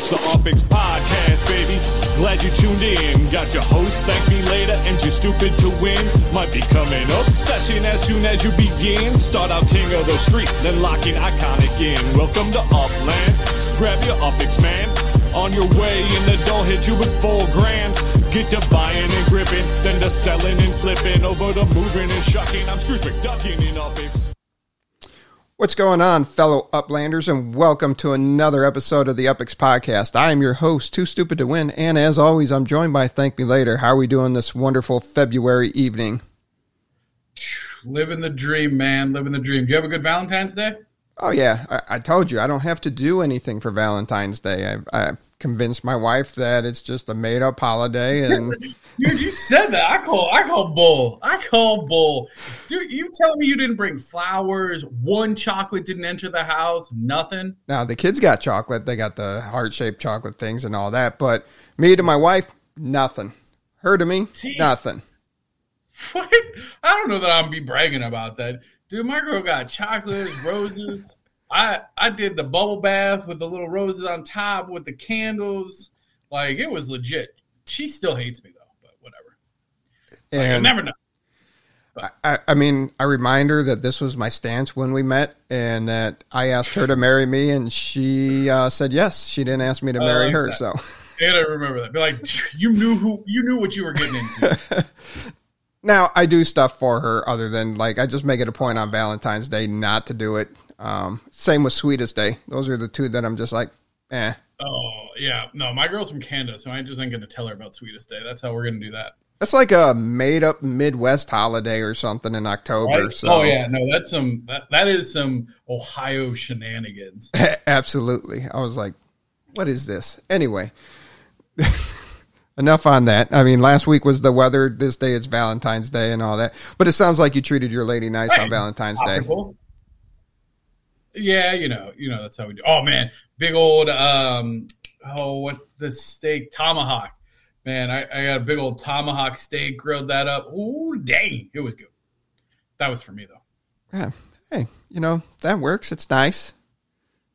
It's the UPX Podcast, baby. Glad you tuned in. Got your host, thank me later, and you're stupid to win. Might be coming up. Session as soon as you begin. Start out king of the street, then locking iconic in. Welcome to Upland. Grab your UPX, man. On your way, and the door hit you with four grand. Get to buying and gripping, then to selling and flipping, over to moving and shucking. I'm Scrooge McDucking in UPX. What's going on, fellow Uplanders, and welcome to another episode of the UPX Podcast. I am your host, 2Stupid2Win, and as always, I'm joined by Thank Me Later. How are we doing this wonderful February evening? Living the dream, man. Living the dream. Do you have a good Valentine's Day? Oh yeah, I, I told you I don't have to do anything for Valentine's Day. I, I convinced my wife that it's just a made-up holiday, and Dude, you said that. I call I call bull. I call bull. Dude, you tell me you didn't bring flowers? One chocolate didn't enter the house? Nothing? now the kids got chocolate. They got the heart-shaped chocolate things and all that, but me to my wife, nothing. Her to me, See? nothing. What? I don't know that I'm be bragging about that. Dude, my girl got chocolates, roses. I I did the bubble bath with the little roses on top with the candles. Like it was legit. She still hates me though, but whatever. Like, I And never know. I, I mean, I remind her that this was my stance when we met, and that I asked her to marry me, and she uh, said yes. She didn't ask me to marry like her, that. so And I remember that. Be like, you knew who you knew what you were getting into. now I do stuff for her. Other than like, I just make it a point on Valentine's Day not to do it. Um, same with Sweetest Day; those are the two that I'm just like, eh. oh yeah, no, my girl's from Canada, so I just ain't gonna tell her about Sweetest Day. That's how we're gonna do that. That's like a made-up Midwest holiday or something in October. Right? So, Oh yeah, no, that's some that, that is some Ohio shenanigans. Absolutely. I was like, what is this? Anyway, enough on that. I mean, last week was the weather. This day is Valentine's Day and all that. But it sounds like you treated your lady nice on Valentine's Day. Yeah, you know, you know that's how we do. Oh man, big old um oh what the steak tomahawk. Man, I, I got a big old tomahawk steak, grilled that up. Ooh, dang, it was good. That was for me though. Yeah. Hey, you know, that works. It's nice.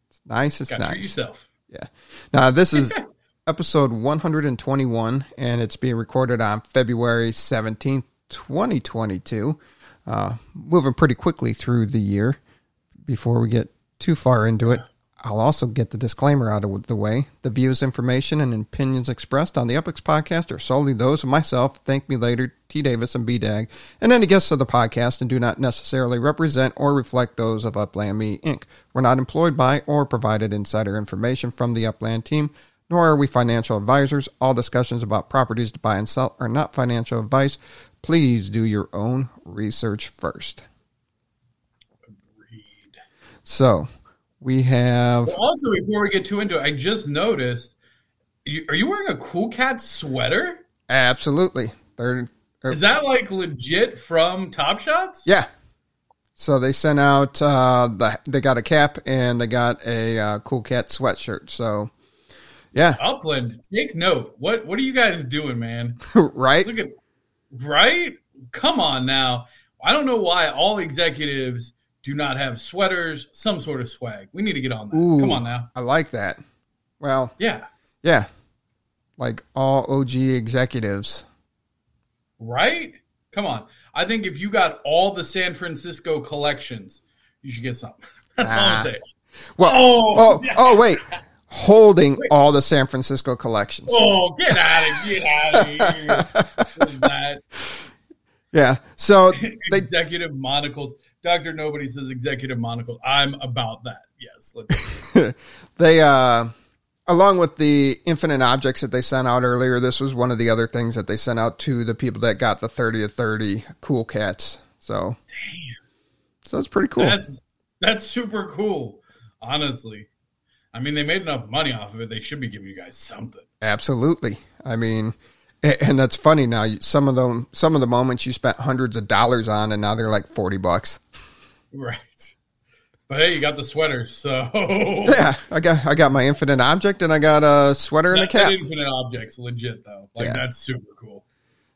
It's nice. It's Got to treat nice. yourself. Yeah. Now, this is episode 121, and it's being recorded on February 17th, 2022. Uh, moving pretty quickly through the year before we get too far into it. I'll also get the disclaimer out of the way. The views, information, and opinions expressed on the UPX podcast are solely those of myself, Thank Me Later, T. Davis, and B. Dag, and any guests of the podcast, and do not necessarily represent or reflect those of Uplandme, Inc. We're not employed by or provided insider information from the Upland team, nor are we financial advisors. All discussions about properties to buy and sell are not financial advice. Please do your own research first. Agreed. So, we have. Well, also, before we get too into it, I just noticed. Are you wearing a Cool Cat sweater? Absolutely. They're, they're- Is that like legit from Top Shots? yeah. So they sent out uh the they got a cap and they got a uh, cool cat sweatshirt. So yeah, Upland, take note. What what are you guys doing, man? right? Look at right. Come on now. I don't know why all executives do not have sweaters, some sort of swag. We need to get on that. Ooh. Come on now. I like that. Well, Yeah. yeah. Like all OG executives. Right? Come on. I think if you got all the San Francisco collections, you should get something. That's all Ah. I'm saying. Well, Oh, oh, oh wait. Holding all the San Francisco collections. Oh, get out of get out of here. That Yeah. So they executive monocles. Doctor Nobody says executive monocles. I'm about that. Yes. Let's they uh along with the infinite objects that they sent out earlier this was one of the other things that they sent out to the people that got the 30 to 30 cool cats so so it's pretty cool That's that's super cool. Honestly. I mean, they made enough money off of it. They should be giving you guys something. absolutely i mean and that's funny now some of them some of the moments you spent hundreds of dollars on and now they're like 40 bucks Right. But hey, you got the sweaters, so yeah i got i got my infinite object and i got a sweater and a cap that infinite objects legit though. Like Yeah. that's super cool.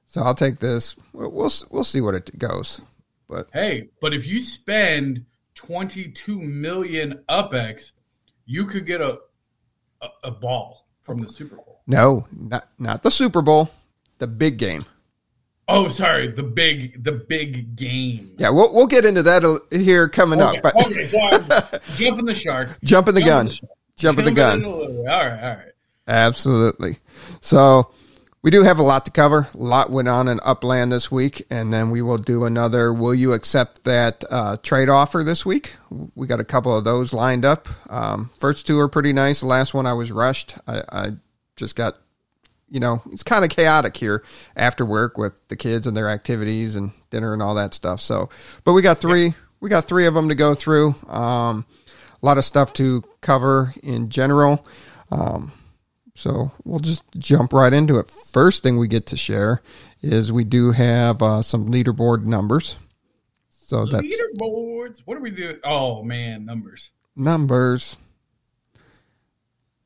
so i'll take this we'll we'll, we'll see what it goes but Hey, but if you spend 22 million UpX, you could get a a, a ball from the Super Bowl. No, not not the Super Bowl, the big game. Oh, sorry, the big the big game. Yeah, we'll we'll get into that here coming Okay, up. But okay so I'm jumping the shark. jumping the Jumping gun, the shark. jumping the gun. in a little bit. All right, all right. Absolutely. So we do have a lot to cover. A lot went on in Upland this week, and then we will do another. Will you accept that uh, trade offer this week? We got a couple of those lined up. Um, first two are pretty nice. The last one I was rushed. I, I just got, you know, it's kind of chaotic here after work with the kids and their activities and dinner and all that stuff. So, but we got three. We got three of them to go through. Um, a lot of stuff to cover in general. Um, so we'll just jump right into it. First thing we get to share is we do have uh, some leaderboard numbers. So that's Leaderboards. What do we do? Oh man, numbers. numbers.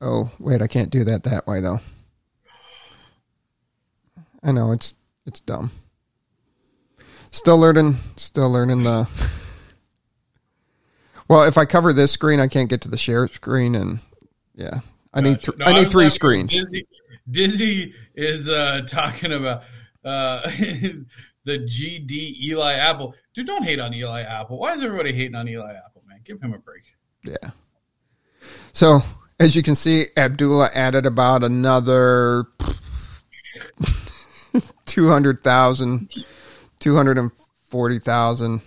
Oh wait, I can't do that that way though. I know it's it's dumb. Still learning. Still learning the. Well, if I cover this screen, I can't get to the share screen, and yeah, I need th- No, I need three screens. Dizzy, Dizzy is uh, talking about uh, the GD Eli Apple. Dude, don't hate on Eli Apple. Why is everybody hating on Eli Apple, man? Give him a break. Yeah. So as you can see, Abdullah added about another 200,000, 240,000.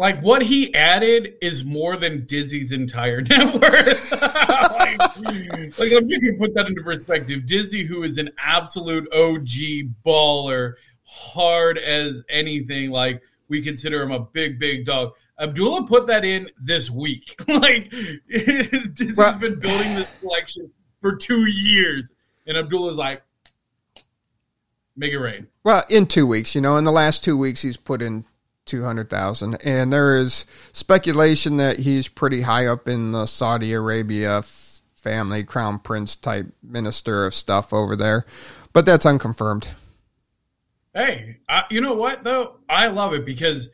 Like what he added is more than Dizzy's entire net worth. like, like, me put that into perspective. Dizzy, who is an absolute OG baller, hard as anything, like we consider him a big, big dog. Abdullah put that in this week. like Dizzy's Well- been building this collection for two years, and Abdullah's like, make it rain. Well, in two weeks, you know, in the last two weeks, he's put in 200,000. And there is speculation that he's pretty high up in the Saudi Arabia family, crown prince type minister of stuff over there. But that's unconfirmed. Hey, I, you know what though? I love it because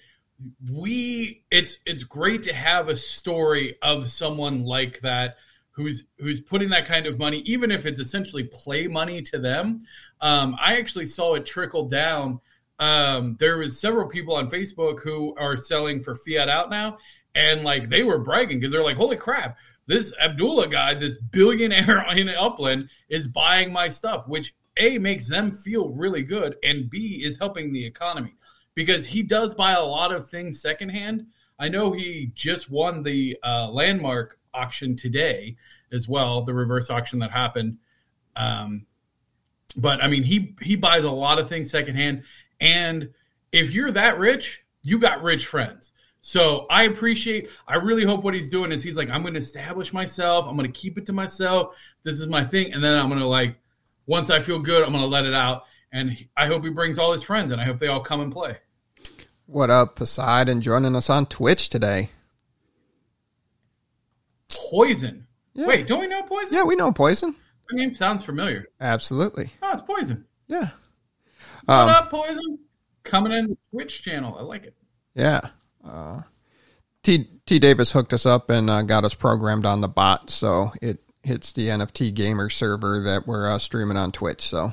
we it's it's great to have a story of someone like that who's who's putting that kind of money, even if it's essentially play money to them. Um, I actually saw it trickle down. Um, there was several people on Facebook who are selling for fiat out now, and like they were bragging because they're like, "Holy crap!" This Abdullah guy, this billionaire in Upland, is buying my stuff, which a makes them feel really good, and B is helping the economy because he does buy a lot of things secondhand. I know he just won the uh, landmark auction today as well, the reverse auction that happened. Um, but I mean, he he buys a lot of things secondhand, and if you're that rich, you got rich friends. So I appreciate. I really hope what he's doing is he's like, I'm going to establish myself. I'm going to keep it to myself. This is my thing, and then I'm going to like, once I feel good, I'm going to let it out. And I hope he brings all his friends, and I hope they all come and play. What up, Poseidon, joining us on Twitch today? Poison. Yeah. Wait, don't we know poison? Yeah, we know Poison. The name sounds familiar. Absolutely. Oh, it's poison. Yeah. What Um, up, poison? Coming in the Twitch channel. I like it. Yeah. Uh, T T Davis hooked us up and uh, got us programmed on the bot, so it hits the NFT gamer server that we're uh, streaming on Twitch. So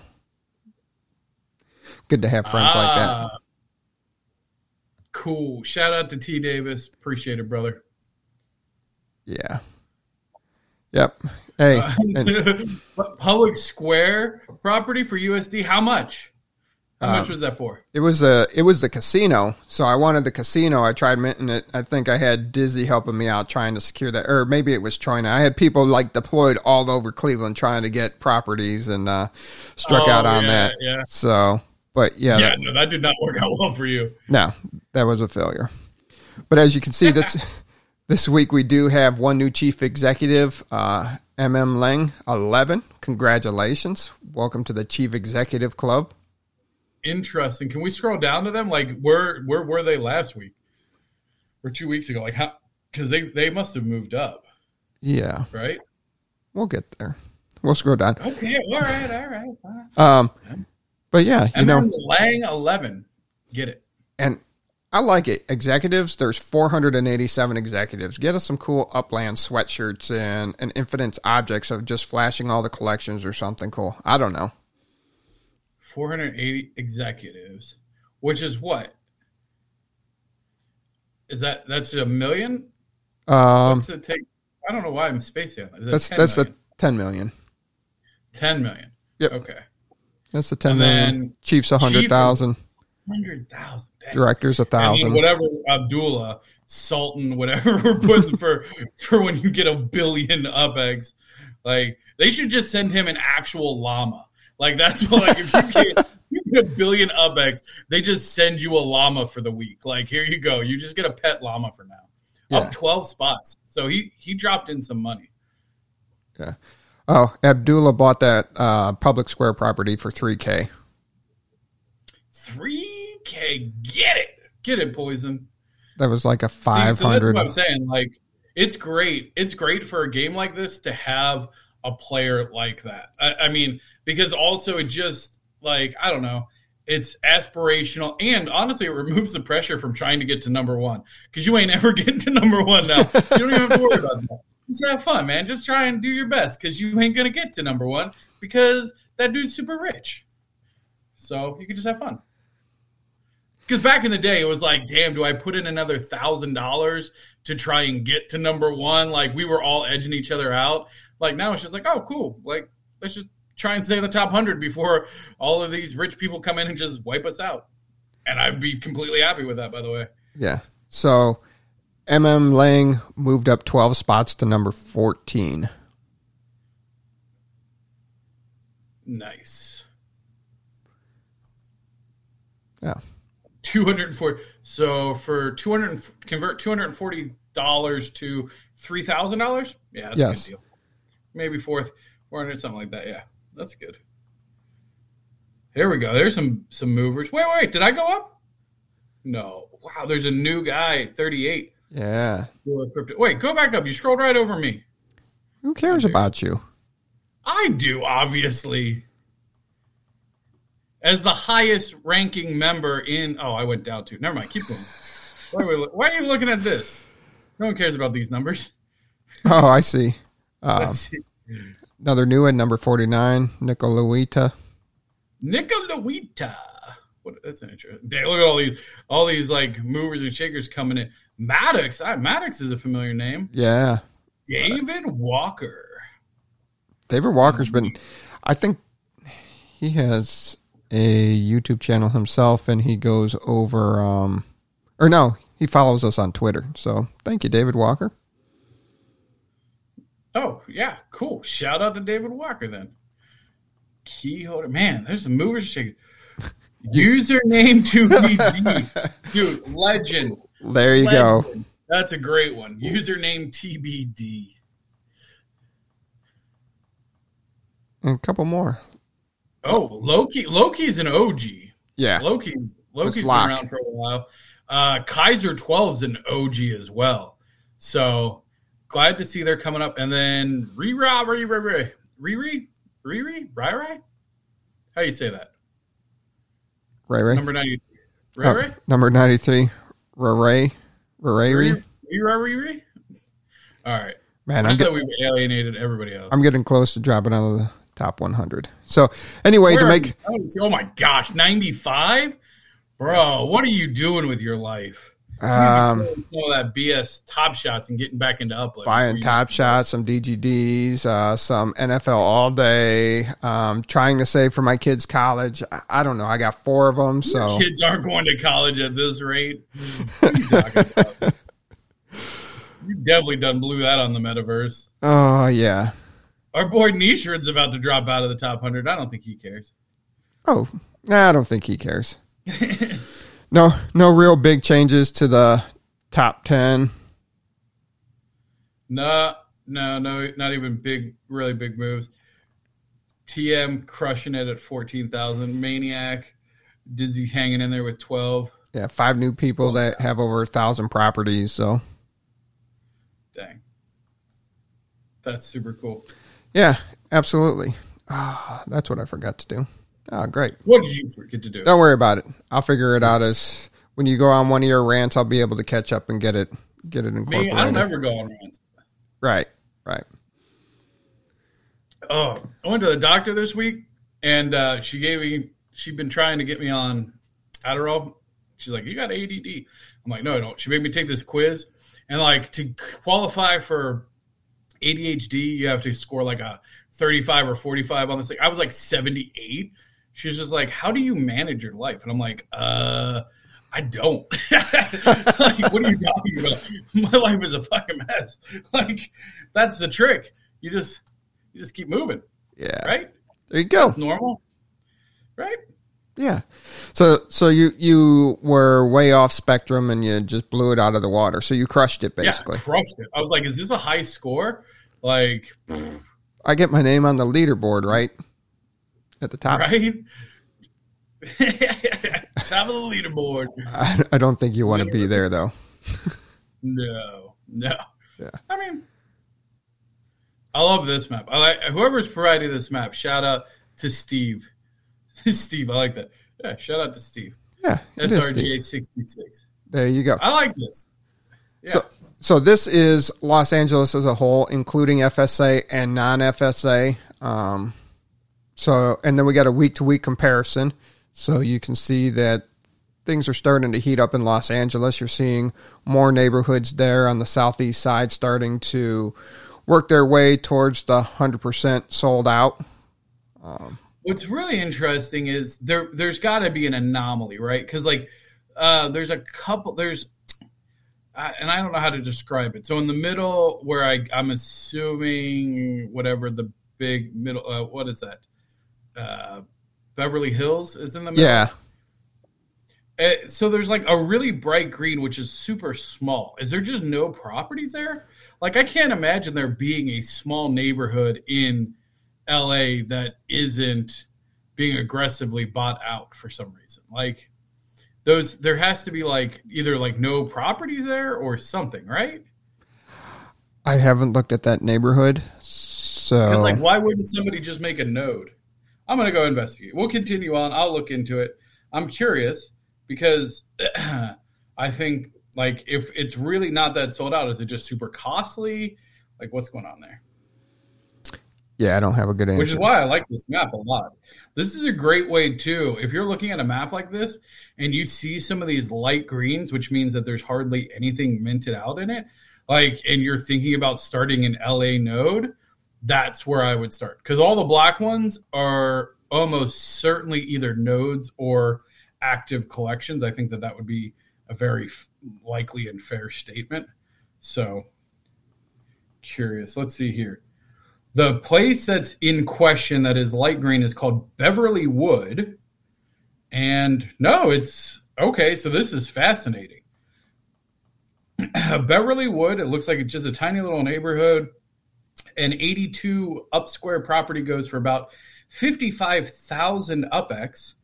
good to have friends like that. Ah. Cool. Shout out to T Davis. Appreciate it, brother. Yeah. Yep. Hey, and, Public Square property for USD. How much? How Um, much was that for? it was a it was the casino, so I wanted the casino. I tried minting it. I think I had Dizzy helping me out trying to secure that, or maybe it was Troyna. I had people like deployed all over Cleveland trying to get properties and uh, struck Oh, out on yeah, that. yeah. So, but yeah, Yeah, no, that did not work out well for you. No, that was a failure. But as you can see, that's this week we do have one new chief executive, uh, MM Lang, eleven. Congratulations, welcome to the chief executive club. Interesting. Can we scroll down to them? Like, where where were they last week or two weeks ago? Like, how? Because they they must have moved up, Yeah, right? we'll get there. We'll scroll down. Okay. All right. All right. All right. Um, but yeah, you And know, Lang eleven. Get it? and I like it. Executives, there's 487 executives. Get us some cool Upland sweatshirts and, and infinite objects of just flashing all the collections or something cool. I don't know. 480 executives, which is what? Is that that's a million? Um, What's it take? I don't know why I'm spacing on that. That's 10 that's million? a 10 million. 10 million. Yep. Okay. That's a 10 And million. Chiefs a Chief- 100,000. 100,000. Directors a I thousand. whatever Abdullah, Sultan, whatever we're putting for for when you get a billion UpX. Like they should just send him an actual llama. Like that's what like if you get, you get a billion UpX, they just send you a llama for the week. Like here you go, you just get a pet llama for now. Yeah. Up twelve spots. So he he dropped in some money. Yeah. Oh, Abdullah bought that uh, public square property for 3K. Three K, get it, get it, poison. That was like a See, so 500. I'm saying. Like, it's great. It's great for a game like this to have a player like that. I, I mean, because also it just like I don't know. It's aspirational, and honestly, it removes the pressure from trying to get to number one because you ain't ever getting to number one now. You don't even have to worry about that. Just have fun, man. Just try and do your best because you ain't gonna get to number one because that dude's super rich. So you can just have fun. Because back in the day, it was like, damn, do I put in another thousand dollars to try and get to number one? Like we were all edging each other out. Like now it's just like, oh, cool. Like let's just try and stay in the top hundred before all of these rich people come in and just wipe us out. And I'd be completely happy with that, by the way. Yeah. So MM Lang moved up 12 spots to number 14. Nice. Yeah. 240 so for 200 convert $240 to $3000 yeah that's Yes. a good deal maybe fourth 400 something like that yeah that's good here we go there's some some movers wait wait did i go up no wow there's a new guy 38 Yeah. wait go back up you scrolled right over me Who cares about you? I do, obviously. As the highest ranking member in. Oh, I went down too. Never mind. Keep going. Why are, we, why are you looking at this? No one cares about these numbers. Oh, I see. Um, Let's see. Another new one, number 49, Nicolaita. Nicolaita. What, that's an intro. Damn, look at all these, all these like movers and shakers coming in. Maddox. I, Maddox is a familiar name. Yeah. David Walker. David Walker's been, I think he has a YouTube channel himself and he goes over, um, or no, he follows us on Twitter. So thank you, David Walker. Oh, yeah, cool. Shout out to David Walker then. Key holder. Man, there's some movers shaking. Username 2BD. Dude, legend. There you go. That's a great one. Username TBD. And a couple more. Oh, Loki. Loki's an OG. Yeah. Loki's Loki's been around for a while. Uh, Kaiser 12's an OG as well. So glad to see they're coming up. And then Riri, Riri, Riri, Riri, Riri. How do you say that? Ray. Number 90. Oh, Riri? number 93, Ray Ray. Ray. Riri, Riri. All right. Man, I I'm, thought get, we alienated everybody else. I'm getting close to dropping out of the top 100. So anyway, to Where are make? Oh my gosh, 95? Bro, what are you doing with your life? Um, all that BS top shots and getting back into uplift. buying top shots, some DGDs, uh, some NFL all day, um, trying to save for my kids' college. I, I don't know. I got four of them. So Kids aren't going to college at this rate. You talking? You definitely done blew that on the metaverse. oh yeah. Our boy Nishrad's about to drop out of the top 100. I don't think he cares. Oh, nah, I don't think he cares. no, no real big changes to the top 10. No, no, no, not even big, really big moves. TM crushing it at 14,000. Maniac, Dizzy hanging in there with 12. Yeah, five new people that have over a thousand properties. So Dang. That's super cool. yeah, absolutely. Ah, that's what I forgot to do. Oh, great. What did you forget to do? Don't worry about it. I'll figure it out as when you go on one of your rants, I'll be able to catch up and get it get it incorporated. Me, I don't ever go on rants. Right, right. Oh, I went to the doctor this week, and uh, she gave me. She'd been trying to get me on Adderall. She's like, "You got ADD." I'm like, "No, I don't." She made me take this quiz, and like to qualify for ADHD, you have to score like a 35 or 45 on this thing. I was like 78. She was just like, "How do you manage your life?" And I'm like, "Uh." I don't. like, what are you talking about? My life is a fucking mess. Like, that's the trick. You just you just keep moving. Yeah. Right? There you go. It's normal. Right? Yeah. So so you you were way off spectrum and you just blew it out of the water. So you crushed it basically. Yeah, crushed it. I was like, is this a high score? Like I get my name on the leaderboard, right? At the top. Right? top of the leaderboard. I, I don't think you want to be there though. no. No. Yeah. I mean I love this map. I like whoever's providing this map. Shout out to Steve. Steve, I like that. Yeah, shout out to Steve. Yeah. SRGA sixty six. There you go. I like this. Yeah. So so this is Los Angeles as a whole, including FSA and non FSA. Um, so and then we got a week to week comparison. So you can see that things are starting to heat up in Los Angeles. You're seeing more neighborhoods there on the southeast side starting to work their way towards the 100% sold out. Um, What's really interesting is there there's got to be an anomaly, right? Cuz like uh, there's a couple there's uh, and I don't know how to describe it. So in the middle where I I'm assuming whatever the big middle uh, what is that? Uh, Beverly Hills is in the middle. Yeah. Uh, so there's like a really bright green, which is super small. Is there just no properties there? Like I can't imagine there being a small neighborhood in LA that isn't being aggressively bought out for some reason. Like those, there has to be like either like no properties there or something, right? I haven't looked at that neighborhood, so like why wouldn't somebody just make a node? I'm going to go investigate. We'll continue on. I'll look into it. I'm curious because I think like if it's really not that sold out, is it just super costly? Like what's going on there? Yeah, I don't have a good answer. Which is why I like this map a lot. This is a great way too. If you're looking at a map like this and you see some of these light greens, which means that there's hardly anything minted out in it, like and you're thinking about starting an LA node, that's where I would start. Because all the black ones are almost certainly either nodes or active collections. I think that that would be a very likely and fair statement. So curious. Let's see here. The place that's in question that is light green is called Beverlywood. And no, it's okay. So this is fascinating. Beverlywood, it looks like it's just a tiny little neighborhood. An 82 up square property goes for about 55,000 UPX.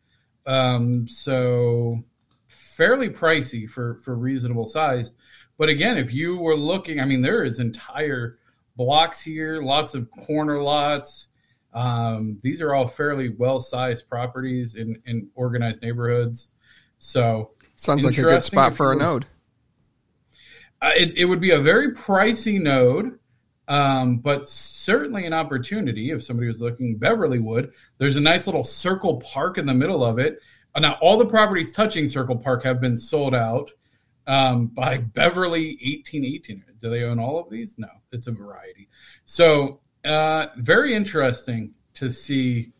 Um, so fairly pricey for, for reasonable size. But again, if you were looking, I mean, there is entire blocks here, lots of corner lots. Um, these are all fairly well sized properties in, in organized neighborhoods. So sounds like a good spot for a node. Uh, it, it would be a very pricey node, um, but certainly an opportunity if somebody was looking. Beverlywood, there's a nice little circle park in the middle of it. Now, all the properties touching Circle Park have been sold out um, by Beverly 1818. Do they own all of these? No, it's a variety. So, uh, very interesting to see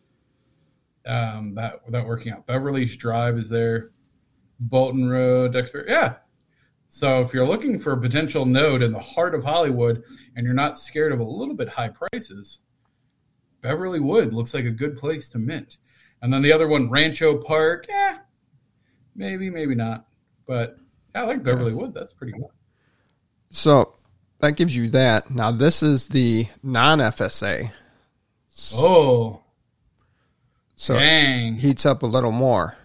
um, that that working out. Beverly's Drive is there. Bolton Road, Duxbury. Yeah, so if you're looking for a potential node in the heart of Hollywood and you're not scared of a little bit high prices, Beverlywood looks like a good place to mint. And then the other one, Rancho Park, yeah, maybe, maybe not. But I like Beverlywood. That's pretty good. So that gives you that. Now this is the non FSA. Oh. So Dang. heats up a little more.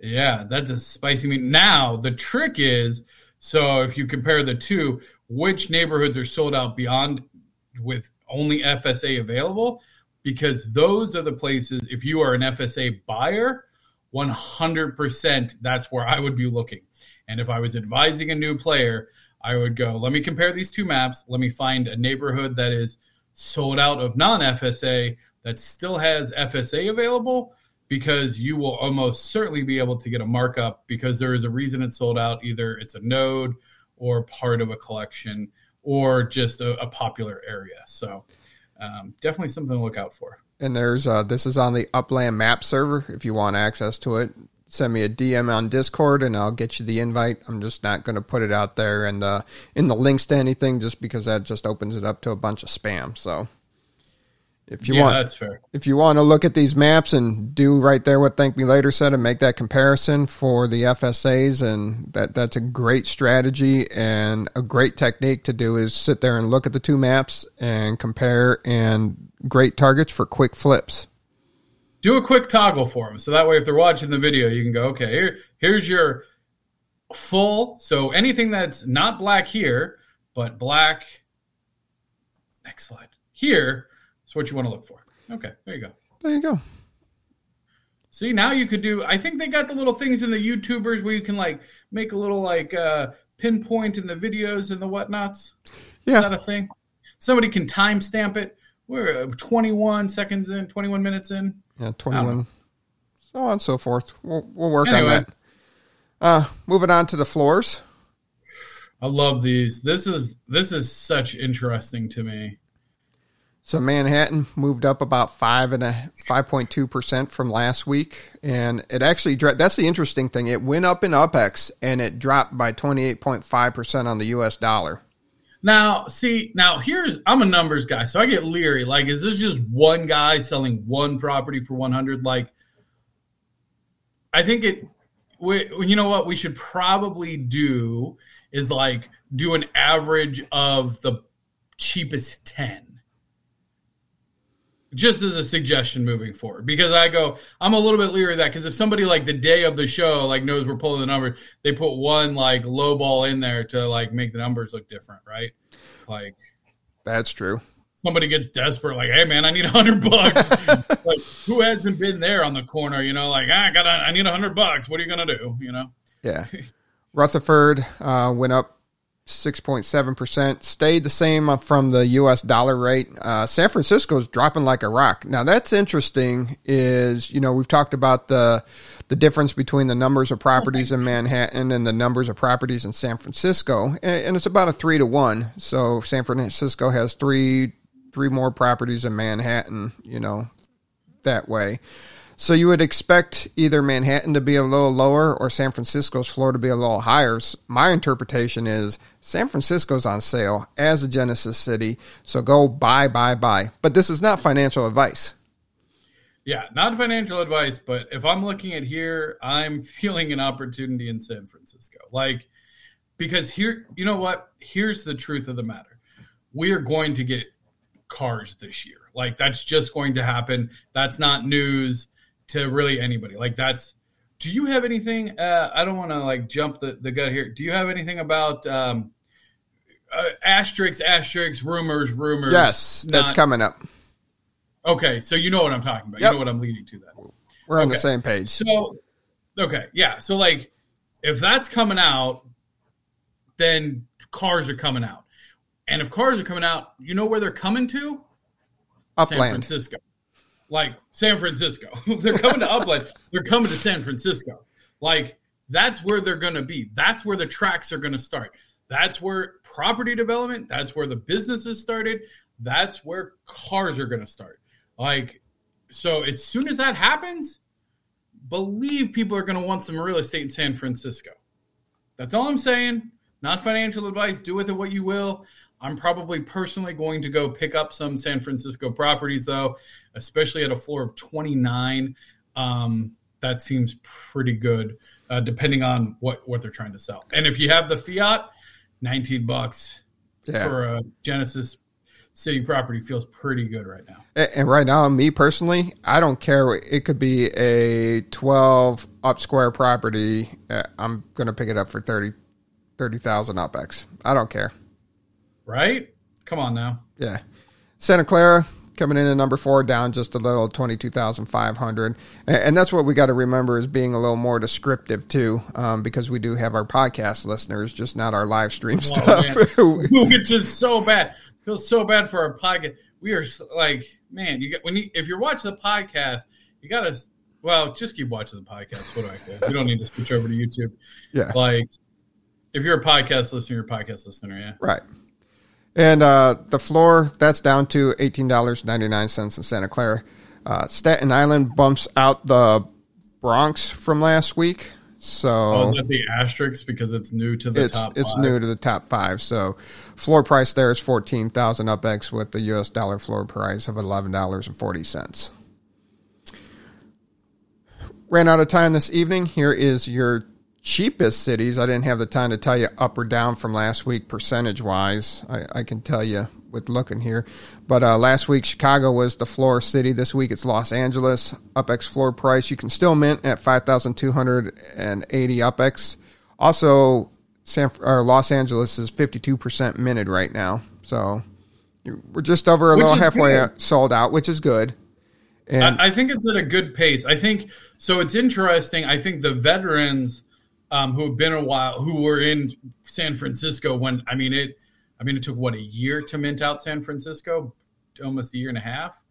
Yeah, that's a spicy meat. Now the trick is, so if you compare the two, which neighborhoods are sold out beyond with only FSA available? Because those are the places. If you are an FSA buyer, 100% that's where I would be looking. And if I was advising a new player, I would go, let me compare these two maps. Let me find a neighborhood that is sold out of non FSA that still has FSA available because you will almost certainly be able to get a markup because there is a reason it's sold out. Either it's a node or part of a collection or just a, a popular area. So um, definitely something to look out for. And there's uh, this is on the Upland Map server. If you want access to it, send me a DM on Discord, and I'll get you the invite. I'm just not going to put it out there and the in the links to anything, just because that just opens it up to a bunch of spam. So if you yeah, want, that's fair. if you want to look at these maps and do right there what Thank Me Later said and make that comparison for the FSAs, and that that's a great strategy and a great technique to do is sit there and look at the two maps and compare and great targets for quick flips. Do a quick toggle for them, so that way if they're watching the video, you can go, okay, here, here's your full. So anything that's not black here, but black. Next slide here that's what you want to look for. Okay, there you go. There you go. See, now you could do. I think they got the little things in the YouTubers where you can like make a little like uh, pinpoint in the videos and the whatnots. Yeah, Is that a thing? Somebody can timestamp it. We're uh, 21 seconds in, 21 minutes in. Yeah, 21. So on and so forth. We'll, we'll work Anyway. on that. Uh, moving on to the floors. I love these. This is this is such interesting to me. So Manhattan moved up about five and a five point two percent from last week, and it actually that's the interesting thing. It went up in UpX and it dropped by twenty eight point five percent on the U.S. dollar. Now, see, now here's I'm a numbers guy, so I get leery. Like, is this just one guy selling one property for 100? Like, I think it. We, you know what we should probably do is like do an average of the cheapest 10 just as a suggestion moving forward. Because i go i'm a little bit leery of that because if somebody like the day of the show like knows we're pulling the numbers they put one like low ball in there to like make the numbers look different right? Like That's true. somebody gets desperate like hey man i need a hundred bucks. Like who hasn't been there on the corner you know like ah, i got i need a hundred bucks. What are you gonna do? You know? Yeah. Rutherford uh, went up 6.7%, stayed the same from the US dollar rate. Uh, San Francisco's dropping like a rock. Now that's interesting is, you know, we've talked about the the difference between the numbers of properties in Manhattan and the numbers of properties in San Francisco, and, and it's about a 3 to 1. So San Francisco has 3 three more properties in Manhattan, you know, that way. So you would expect either Manhattan to be a little lower or San Francisco's floor to be a little higher. My interpretation is San Francisco's on sale as a Genesis city, so go buy, buy, buy. But this is not financial advice. Yeah, not financial advice, but if I'm looking at here, I'm feeling an opportunity in San Francisco. Like, because here, you know what? Here's the truth of the matter. We are going to get cars this year. Like, that's just going to happen. That's not news to really anybody. Like, that's. Do you have anything? Uh, I don't want to like jump the, the gut here. Do you have anything about um, uh, asterisks, asterisks, rumors, rumors? Yes, that's not- coming up. Okay, so you know what I'm talking about. Yep. You know what I'm leading to then. We're on the same page. So, okay, yeah. So, like, if that's coming out, then cars are coming out. And if cars are coming out, you know where they're coming to? San Francisco. Like, San Francisco. they're coming to Upland, they're coming to San Francisco. Like, that's where they're going to be. That's where the tracks are going to start. That's where property development, that's where the businesses started. That's where cars are going to start. Like, so as soon as that happens, believe people are going to want some real estate in San Francisco. That's all I'm saying. Not financial advice. Do with it what you will. I'm probably personally going to go pick up some San Francisco properties, though, especially at a floor of 29. Um, that seems pretty good, uh, depending on what what they're trying to sell. And if you have the Fiat, 19 bucks Yeah. for a Genesis City property feels pretty good right now. And right now, me personally, I don't care. It could be a 12 up square property. Uh, I'm going to pick it up for 30 30,000 UpX. I don't care. Right? Come on now. Yeah. Santa Clara, coming in at number four, down just a little, twenty two thousand five hundred, and that's what we got to remember is being a little more descriptive too, um, because we do have our podcast listeners, just not our live stream oh, stuff, which is so bad. Feels so bad for our podcast. We are like, man, you get when you if you're watching the podcast, you got to well, just keep watching the podcast. What do I say? We don't need to switch over to YouTube. Yeah, like if you're a podcast listener, you're a podcast listener, yeah, right. And uh, the floor that's down to eighteen dollars ninety nine cents in Santa Clara. Uh, Staten Island bumps out the Bronx from last week. So oh, the asterisk because it's new to the it's, top. It's five. new to the top five. So floor price there is fourteen thousand UpX with the U.S. dollar floor price of eleven dollars and forty cents. Ran out of time this evening. Here is your cheapest cities, I didn't have the time to tell you up or down from last week percentage wise. I, I can tell you with looking here. But uh, last week, Chicago was the floor city. This week, it's Los Angeles. UpX floor price. You can still mint at 5280 UpX. Also, San, or Los Angeles is 52% minted right now. So we're just over a which little halfway good. sold out, which is good. And I, I think it's at a good pace. I think so. It's interesting. I think the veterans um, who have been a while, who were in San Francisco when I mean it. I mean it took what a year to mint out San Francisco, almost a year and a half.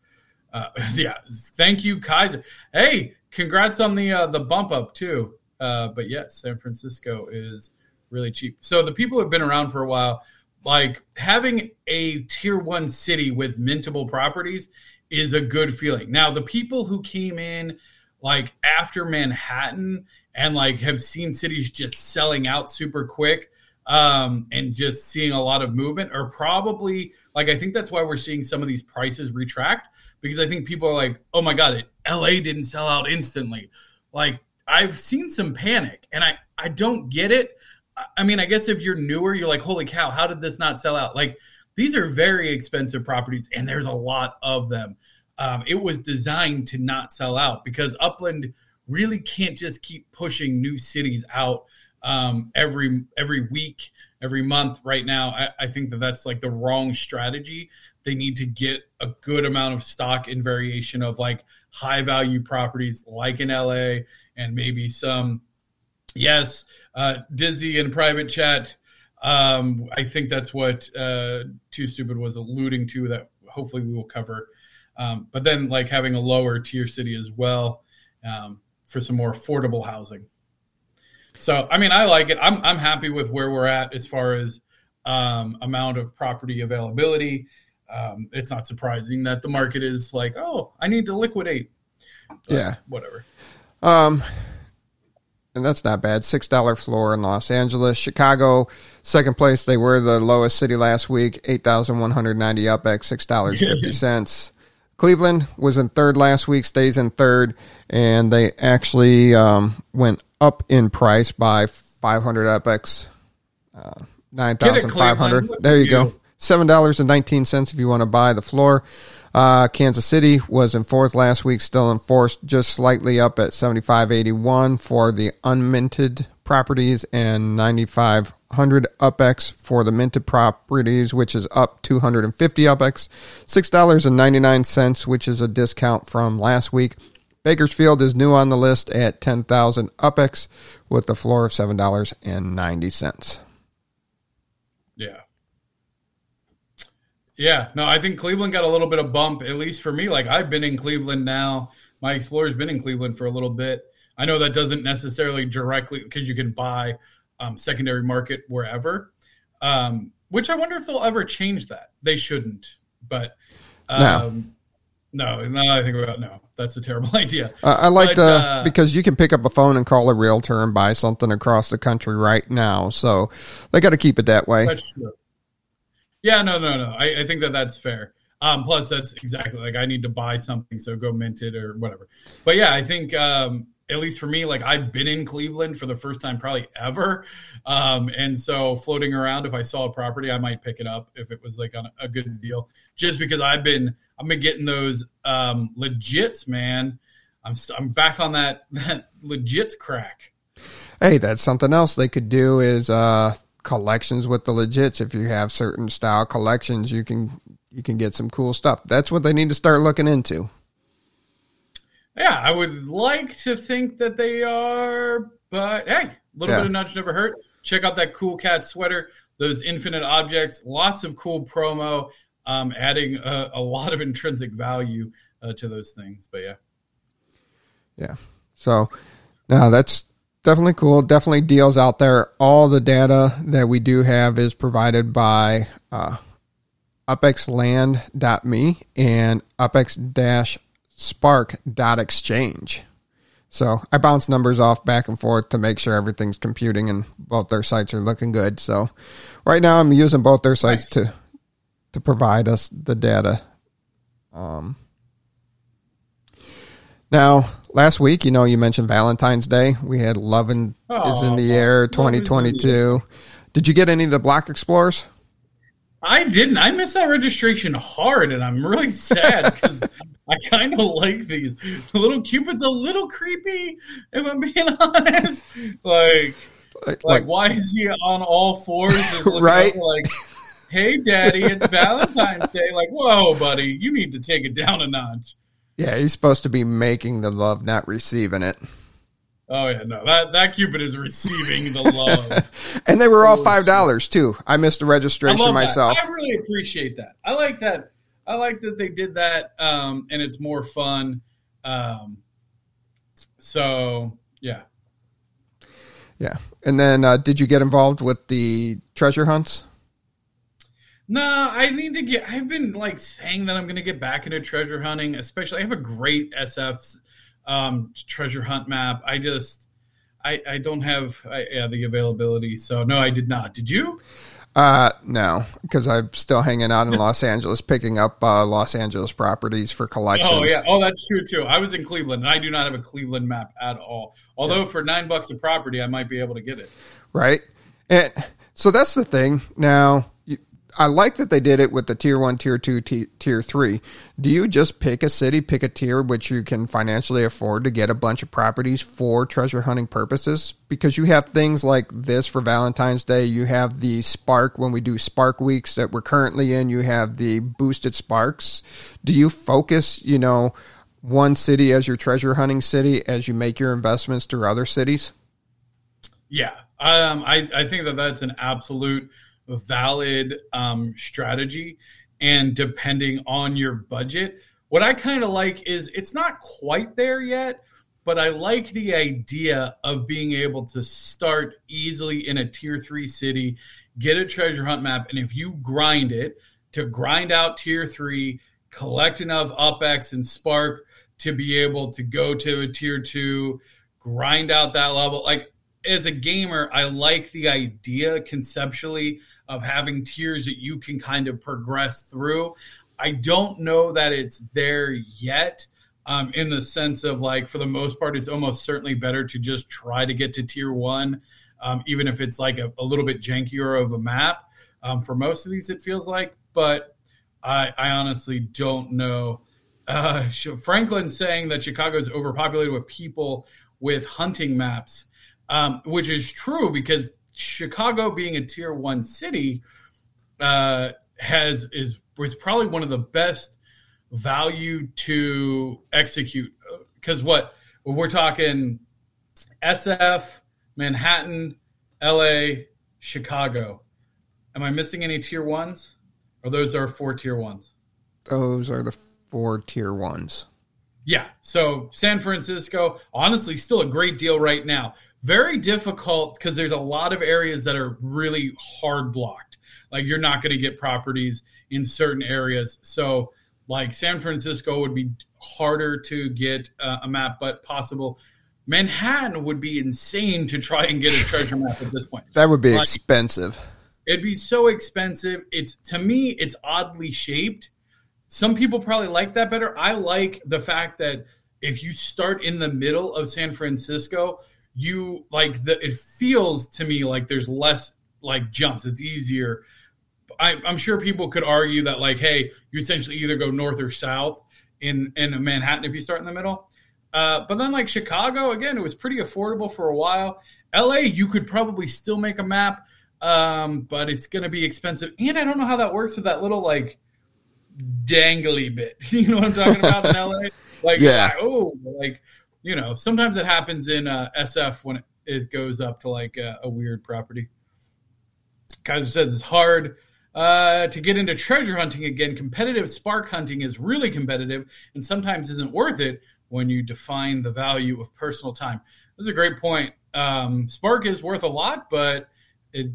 Uh, yeah, thank you, Kaiser. Hey, congrats on the uh, the bump up too. Uh, but yes, San Francisco is really cheap. So the people who have been around for a while, like having a tier one city with mintable properties is a good feeling. Now the people who came in like after Manhattan and like have seen cities just selling out super quick um, and just seeing a lot of movement are probably like I think that's why we're seeing some of these prices retract because I think people are like, oh my god, it, LA didn't sell out instantly. Like I've seen some panic and I I don't get it. I mean, I guess if you're newer, you're like, holy cow, how did this not sell out? Like these are very expensive properties and there's a lot of them. Um, it was designed to not sell out because Upland really can't just keep pushing new cities out um, every every week, every month. Right now, I, I think that that's like the wrong strategy. They need to get a good amount of stock in variation of like high value properties like in LA and maybe some. Yes, uh, Dizzy in private chat. Um, I think that's what uh, Too Stupid was alluding to. That hopefully we will cover. Um, but then like having a lower tier city as well. Um, for some more affordable housing. So, I mean, I like it. I'm I'm happy with where we're at as far as um, amount of property availability. Um, it's not surprising that the market is like, oh, I need to liquidate. But yeah, whatever. Um, and that's not bad. Six dollar floor in Los Angeles, Chicago, second place. They were the lowest city last week. Eight thousand one hundred ninety UpX six dollars fifty cents. Cleveland was in third last week, stays in third, and they actually um, went up in price by 500 UpX, uh, 9,500. There you, you go. $7.19 if you want to buy the floor. Uh, Kansas City was in fourth last week, still in fourth, just slightly up at 75.81 for the unminted properties and 9500 UpX for the minted properties, which is up 250 UpX, $6.99, which is a discount from last week. Bakersfield is new on the list at 10,000 UpX with the floor of $7.90. Yeah. Yeah, no, I think Cleveland got a little bit of bump, at least for me. Like I've been in Cleveland now. My Explorer's been in Cleveland for a little bit. I know that doesn't necessarily directly because you can buy um, secondary market wherever. Um, which I wonder if they'll ever change that. They shouldn't, but um, no. no, no. I think about no. That's a terrible idea. Uh, I like the uh, because you can pick up a phone and call a realtor and buy something across the country right now. So they got to keep it that way. That's true. Yeah, no, no, no. I, I think that that's fair. Um, plus, that's exactly like I need to buy something, so go mint it or whatever. But yeah, I think um, at least for me, like I've been in Cleveland for the first time probably ever. Um, and so floating around, if I saw a property, I might pick it up if it was like on a good deal, just because I've been, I've been getting those, um, legits, man. I'm, I'm back on that, that legits crack. Hey, that's something else they could do is, uh, collections with the legits. If you have certain style collections, you can you can get some cool stuff. That's what they need to start looking into. Yeah, I would like to think that they are, but hey, a little Yeah. bit of nudge never hurt. Check out that cool cat sweater, those infinite objects, lots of cool promo, um, adding a, a lot of intrinsic value uh, to those things. But yeah, Yeah. So, no, that's definitely cool. Definitely deals out there. All the data that we do have is provided by uh, upxland.me and upex-spark.exchange. So I bounce numbers off back and forth to make sure everything's computing and both their sites are looking good. So right now I'm using both their sites to to provide us the data. Um, now, last week, you know, you mentioned Valentine's Day. We had Love and is in the Air Love is in the 2022. Did you get any of the Block Explorers? I didn't. I missed that registration hard, and I'm really sad because I kind of like these. The little Cupid's a little creepy, if I'm being honest. Like, Like, like, why is he on all fours? Right. like, hey, daddy, it's Valentine's Day. Like, whoa, buddy, you need to take it down a notch. yeah, he's supposed to be making the love, not receiving it. Oh yeah, no, that that Cupid is receiving the love. And they were all oh, five dollars too. I missed the I registration love myself. That. I really appreciate that. I like that. I like that they did that, um, and it's more fun. Um, so yeah, Yeah. And then, uh, did you get involved with the treasure hunts? No, I need to get. I've been like saying that I'm going to get back into treasure hunting. Especially, I have a great SF um, treasure hunt map. I just, I, I don't have I, yeah, the availability. So no, I did not. Did you? Uh, no, because I'm still hanging out in Los Angeles, picking up uh, Los Angeles properties for collections. Oh yeah. Oh, that's true too. I was in Cleveland, and I do not have a Cleveland map at all. Although for nine bucks a property, I might be able to get it. right? And so that's the thing. Now, I like that they did it with the tier one, tier two, t- tier three. Do you just pick a city, pick a tier which you can financially afford to get a bunch of properties for treasure hunting purposes? Because you have things like this for Valentine's Day. You have the Spark when we do Spark weeks that we're currently in. You have the boosted Sparks. Do you focus, you know, one city as your treasure hunting city as you make your investments through other cities? Yeah, um, I, I think that that's an absolute valid um, strategy. And depending on your budget, what I kind of like is it's not quite there yet, but I like the idea of being able to start easily in a tier three city, get a treasure hunt map, and if you grind it to grind out tier three, collect enough UpX and Spark to be able to go to a tier two, grind out that level. Like as a gamer, I like the idea conceptually of having tiers that you can kind of progress through. I don't know that it's there yet. Um, in the sense of like, for the most part, it's almost certainly better to just try to get to tier one, um, even if it's like a, a little bit jankier of a map. Um, for most of these, it feels like, but I, I honestly don't know. Uh, Franklin's saying that Chicago is overpopulated with people with hunting maps, um, which is true because Chicago, being a tier one city, uh, has is was probably one of the best value to execute. Because what we're talking, SF, Manhattan, L.A., Chicago. Am I missing any tier ones? Or those are four tier ones? Those are the four tier ones. Yeah. So San Francisco, honestly, still a great deal right now. Very difficult because there's a lot of areas that are really hard blocked. Like you're not going to get properties in certain areas. So, like San Francisco would be harder to get uh, a map, but possible. Manhattan would be insane to try and get a treasure map at this point. That would be Like- expensive. It'd be so expensive. It's to me, it's oddly shaped. Some people probably like that better. I like the fact that if you start in the middle of San Francisco, you like the it feels to me like there's less like jumps. It's easier. I, I'm sure people could argue that like, hey, you essentially either go north or south in in Manhattan if you start in the middle. Uh, but then like Chicago, again, it was pretty affordable for a while. LA, you could probably still make a map, um, but it's going to be expensive. And I don't know how that works with that little like dangly bit. You know what I'm talking about in LA? Like, Yeah. oh, like you know, sometimes it happens in uh, SF when it, goes up to like a, a weird property. Kaiser says it's hard uh, to get into treasure hunting again. Competitive spark hunting is really competitive and sometimes isn't worth it when you define the value of personal time. That's a great point. Um, spark is worth a lot, but it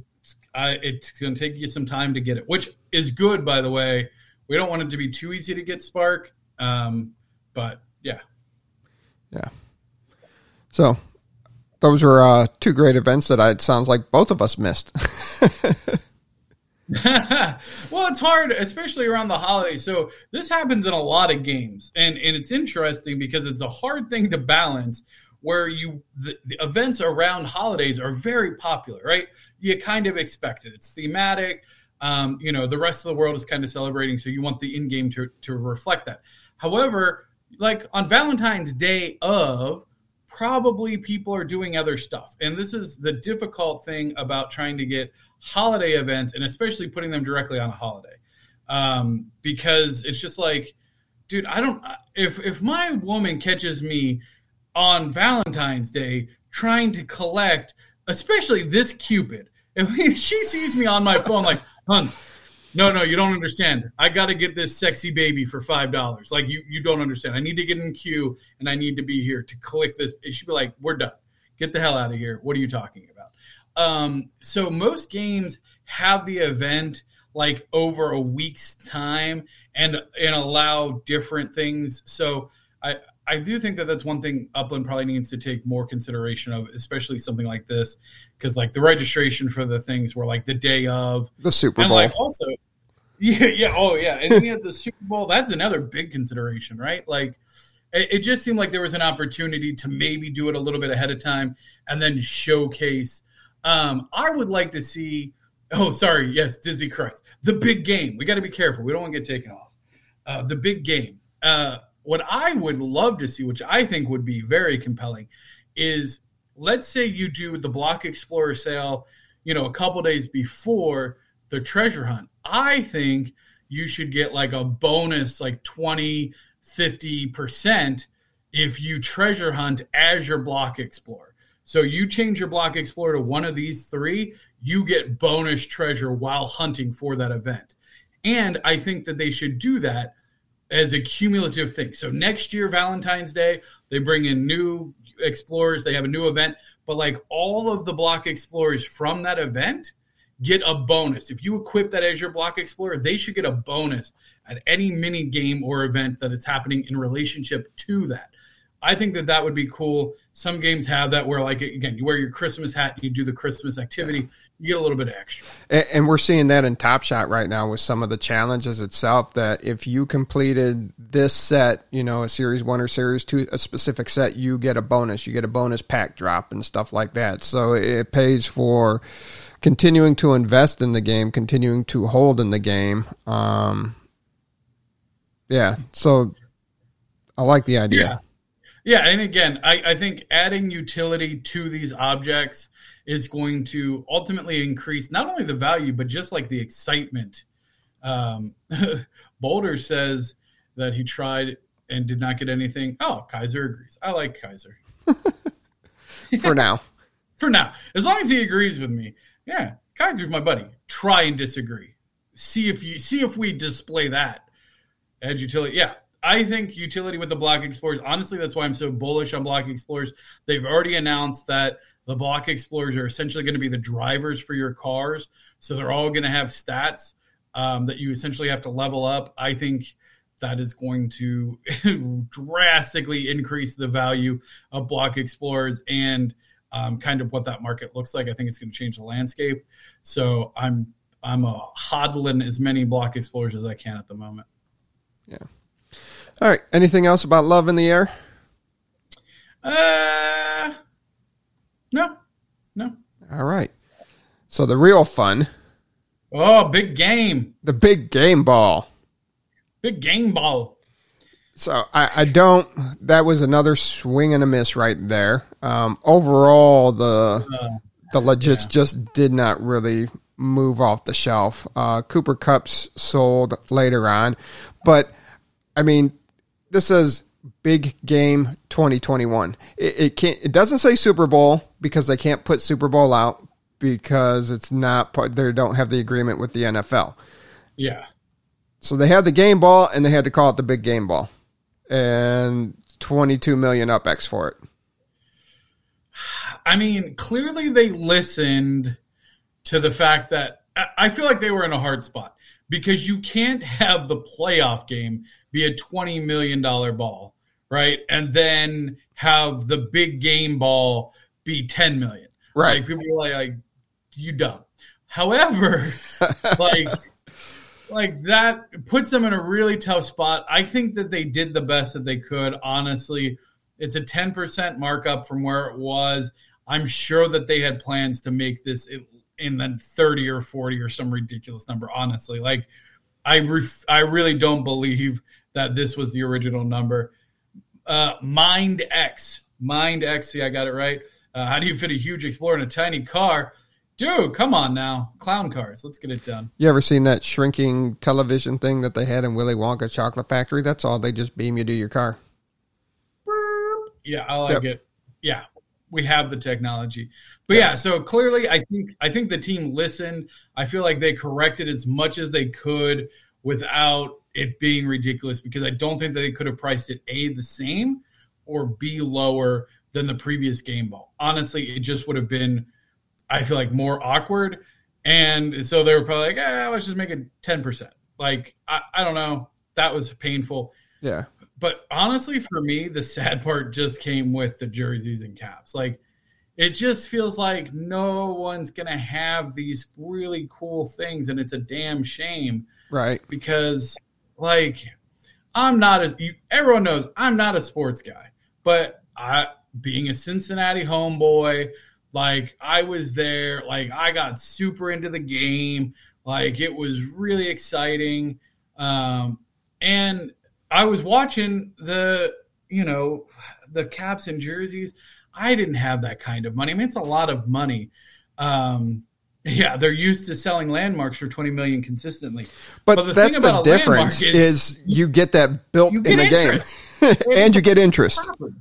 uh, it's going to take you some time to get it, which is good, by the way. We don't want it to be too easy to get Spark, um, but yeah, Yeah. So those were uh, two great events that I, it sounds like both of us missed. well, it's hard, especially around the holidays. So this happens in a lot of games, and and it's interesting because it's a hard thing to balance. Where you the, the events around holidays are very popular, right? You kind of expect it. It's thematic. Um, you know, the rest of the world is kind of celebrating, so you want the in game to to reflect that. However, like on Valentine's Day of, probably people are doing other stuff. And this is the difficult thing about trying to get holiday events and especially putting them directly on a holiday. Um, because it's just like, dude, I don't if if my woman catches me on Valentine's Day trying to collect, especially this Cupid, if she sees me on my phone like, hun, no, no, you don't understand. I got to get this sexy baby for five dollars. Like you, you don't understand. I need to get in queue and I need to be here to click this. It should be like, we're done. Get the hell out of here. What are you talking about? Um, so most games have the event like over a week's time and and allow different things. So I I do think that that's one thing Upland probably needs to take more consideration of, especially something like this, because like the registration for the things were like the day of the Super and Bowl. like also yeah yeah oh yeah and then you the super bowl that's another big consideration right? Like it, it just seemed like there was an opportunity to maybe do it a little bit ahead of time and then showcase. Um i would like to see oh sorry yes dizzy christ the big game we got to be careful we don't want to get taken off. Uh, the big game. Uh what i would love to see which i think would be very compelling is let's say you do the block explorer sale you know a couple days before the treasure hunt. I think you should get like a bonus like 20 50% if you treasure hunt as your block explorer. So you change your block explorer to one of these three you get bonus treasure while hunting for that event. And i think that they should do that as a cumulative thing. So next year valentine's day they bring in new explorers they have a new event but like all of the block explorers from that event get a bonus. If you equip that as your block explorer, they should get a bonus at any mini game or event that is happening in relationship to that. I think that that would be cool. Some games have that where, like, again, you wear your Christmas hat and you do the Christmas activity, you get a little bit extra. And, and we're seeing that in Top Shot right now with some of the challenges itself. That if you completed this set, you know, a series one or series two, a specific set, you get a bonus. You get a bonus pack drop and stuff like that. So it pays for continuing to invest in the game, continuing to hold in the game. Um, yeah. So I like the idea. Yeah. Yeah, and again, I, I think adding utility to these objects is going to ultimately increase not only the value but just like the excitement. Um, Boulder says that he tried and did not get anything. Oh, Kaiser agrees. I like Kaiser For now. for now, as long as he agrees with me. Yeah, Kaiser's my buddy. Try and disagree. See if you see if we display that. Add utility. Yeah, I think utility with the block explorers. Honestly, that's why I'm so bullish on block explorers. They've already announced that the block explorers are essentially going to be the drivers for your cars. So they're all going to have stats um, that you essentially have to level up. I think that is going to drastically increase the value of block explorers and um, kind of what that market looks like. I think it's going to change the landscape. So I'm I'm a hodling as many block explorers as I can at the moment. All right. Anything else about love in the air? Uh, no, no. All right. So the real fun, Oh, big game, the big game ball. big game ball. So I, I don't. That was another swing and a miss right there. Um, overall, the Uh, the legits just did not really move off the shelf. Uh, Cooper Kupp's sold later on, but I mean, this is big game 2021. It, it can't. It doesn't say Super Bowl because they can't put Super Bowl out because it's not part. They don't have the agreement with the NFL. Yeah. So they had the game ball and they had to call it the big game ball, and 22 million UpX for it. I mean, clearly they listened to the fact that I feel like they were in a hard spot because you can't have the playoff game be a $20 million ball, right? And then have the big game ball be 10 million. Right. Like people are like, like you dumb. However, like like that puts them in a really tough spot. I think that they did the best that they could, honestly. It's a 10% markup from where it was. I'm sure that they had plans to make this in the 30 or 40 or some ridiculous number, honestly. Like, I, ref- I really don't believe that this was the original number. Uh, Mind X. Mind X. See, I got it right. Uh, how do you fit a huge Explorer in a tiny car? Dude, come on now. Clown cars. Let's get it done. You ever seen that shrinking television thing that they had in Willy Wonka Chocolate Factory? That's all. They just beam you to your car. Yeah, I like yep. it. Yeah, we have the technology. But yes. yeah, so clearly I think I think the team listened. I feel like they corrected as much as they could without it being ridiculous because I don't think that they could have priced it A the same or B lower than the previous game ball. Honestly, it just would have been I feel like more awkward. And so they were probably like, eh, let's just make it 10%. Like, I, I don't know. That was painful. Yeah. But honestly, for me, the sad part just came with the jerseys and caps. Like, it just feels like no one's going to have these really cool things. And it's a damn shame. Right. Because, like, I'm not as, everyone knows I'm not a sports guy, but I, being a Cincinnati homeboy, like I was there, like I got super into the game. Like it was really exciting. Um, and I was watching the, you know, the caps and jerseys. I didn't have that kind of money. I mean, it's a lot of money. Um, yeah, they're used to selling landmarks for 20 million consistently. But, but the that's the difference is, is, you get that built in the interest. game and you get interest. Property.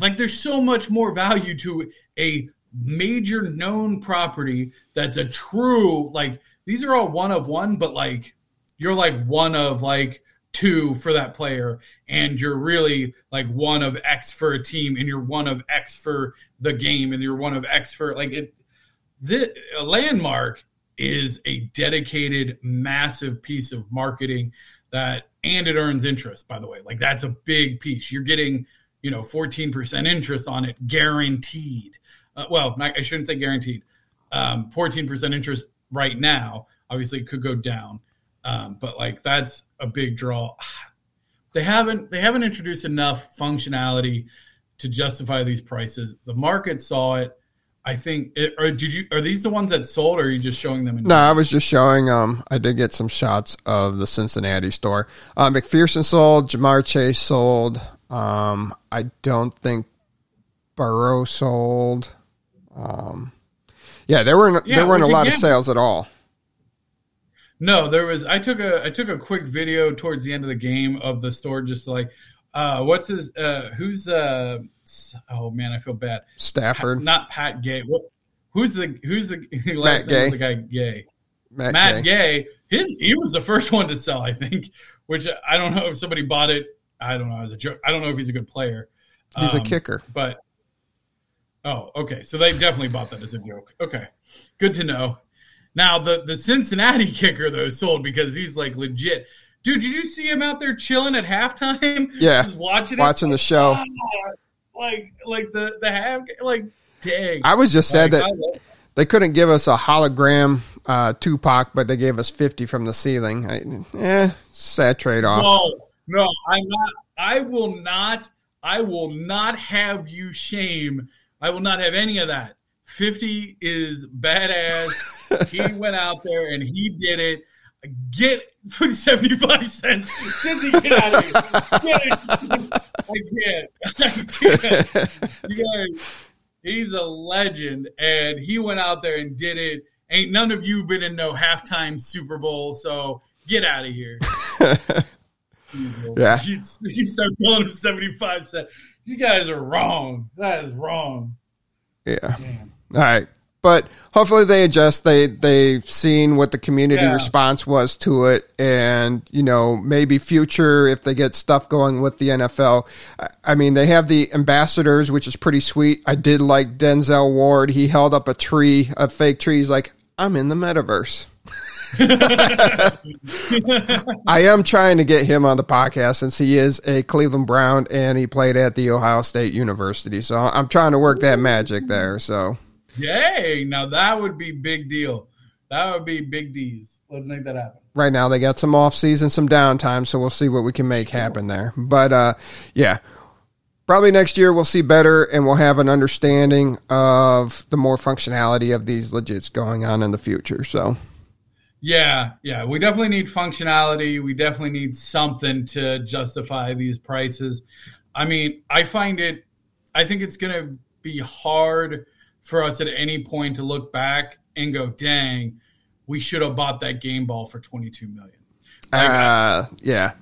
Like there's so much more value to a major known property that's a true like these are all one of one, but like you're like one of like two for that player, and you're really like one of X for a team, and you're one of X for the game, and you're one of X for like it. The a landmark is a dedicated, massive piece of marketing that, and it earns interest. By the way, like that's a big piece. You're getting you know 14% interest on it guaranteed. Uh, well i shouldn't say guaranteed. Um, 14% interest right now obviously it could go down. Um, but like that's a big draw. They haven't they haven't introduced enough functionality to justify these prices. The market saw it I think, it, or did you? Are these the ones that sold, or are you just showing them? no, I was just showing. Um, I did get some shots of the Cincinnati store. Uh, McPherson sold. Ja'Marr Chase sold. Um, I don't think Burrow sold. Um, yeah, there weren't yeah, there weren't a lot of sales at all. No, there was. I took a I took a quick video towards the end of the game of the store, just like, uh, what's his uh, who's uh, oh man, I feel bad. Stafford, Pat, not Pat Gay. What? Who's the who's the last Matt Gay. the guy Gay? Matt, Matt Gay. Gay. His he was the first one to sell, I think. Which I don't know if somebody bought it I don't know as a joke. I don't know if he's a good player. He's um, a kicker, but oh, okay. So they definitely bought that as a joke. Okay, good to know. Now the the Cincinnati kicker though sold because he's like legit. Dude, did you see him out there chilling at halftime? Yeah, just watching watching it? the show. Ah, like like the the half like dang. I was just like, sad that they couldn't give us a hologram uh, Tupac, but they gave us fifty from the ceiling. I, eh, sad trade off. Whoa. No, I'm not. I will not. I will not have you shame. I will not have any of that. 50 is badass. he went out there and he did it. Get for 75 cents. Dizzy, get out of here. I can't. I can't. You guys, He's a legend, and he went out there and did it. Ain't none of you been in no halftime Super Bowl, so get out of here. Yeah. You, you start calling him 75 cents. You guys are wrong. That is wrong. Yeah. All right. But hopefully they adjust. They they've seen what the community Yeah. response was to it, and you know maybe future if they get stuff going with the NFL. I- I mean they have the ambassadors, which is pretty sweet. I did like Denzel Ward. He held up a tree, a fake tree. He's like, I'm in the metaverse. I am trying to get him on the podcast since he is a Cleveland Brown and he played at the Ohio State University. So I'm trying to work that magic there. So Yay. Now that would be big deal. That would be big D's. Let's make that happen. right now they got some off season, some downtime, so we'll see what we can make happen there. But uh, yeah, probably next year we'll see better and we'll have an understanding of the more functionality of these legits going on in the future. So Yeah, yeah. We definitely need functionality. We definitely need something to justify these prices. I mean, I find it, I think it's going to be hard for us at any point to look back and go, dang, we should have bought that game ball for 22 million. uh, yeah,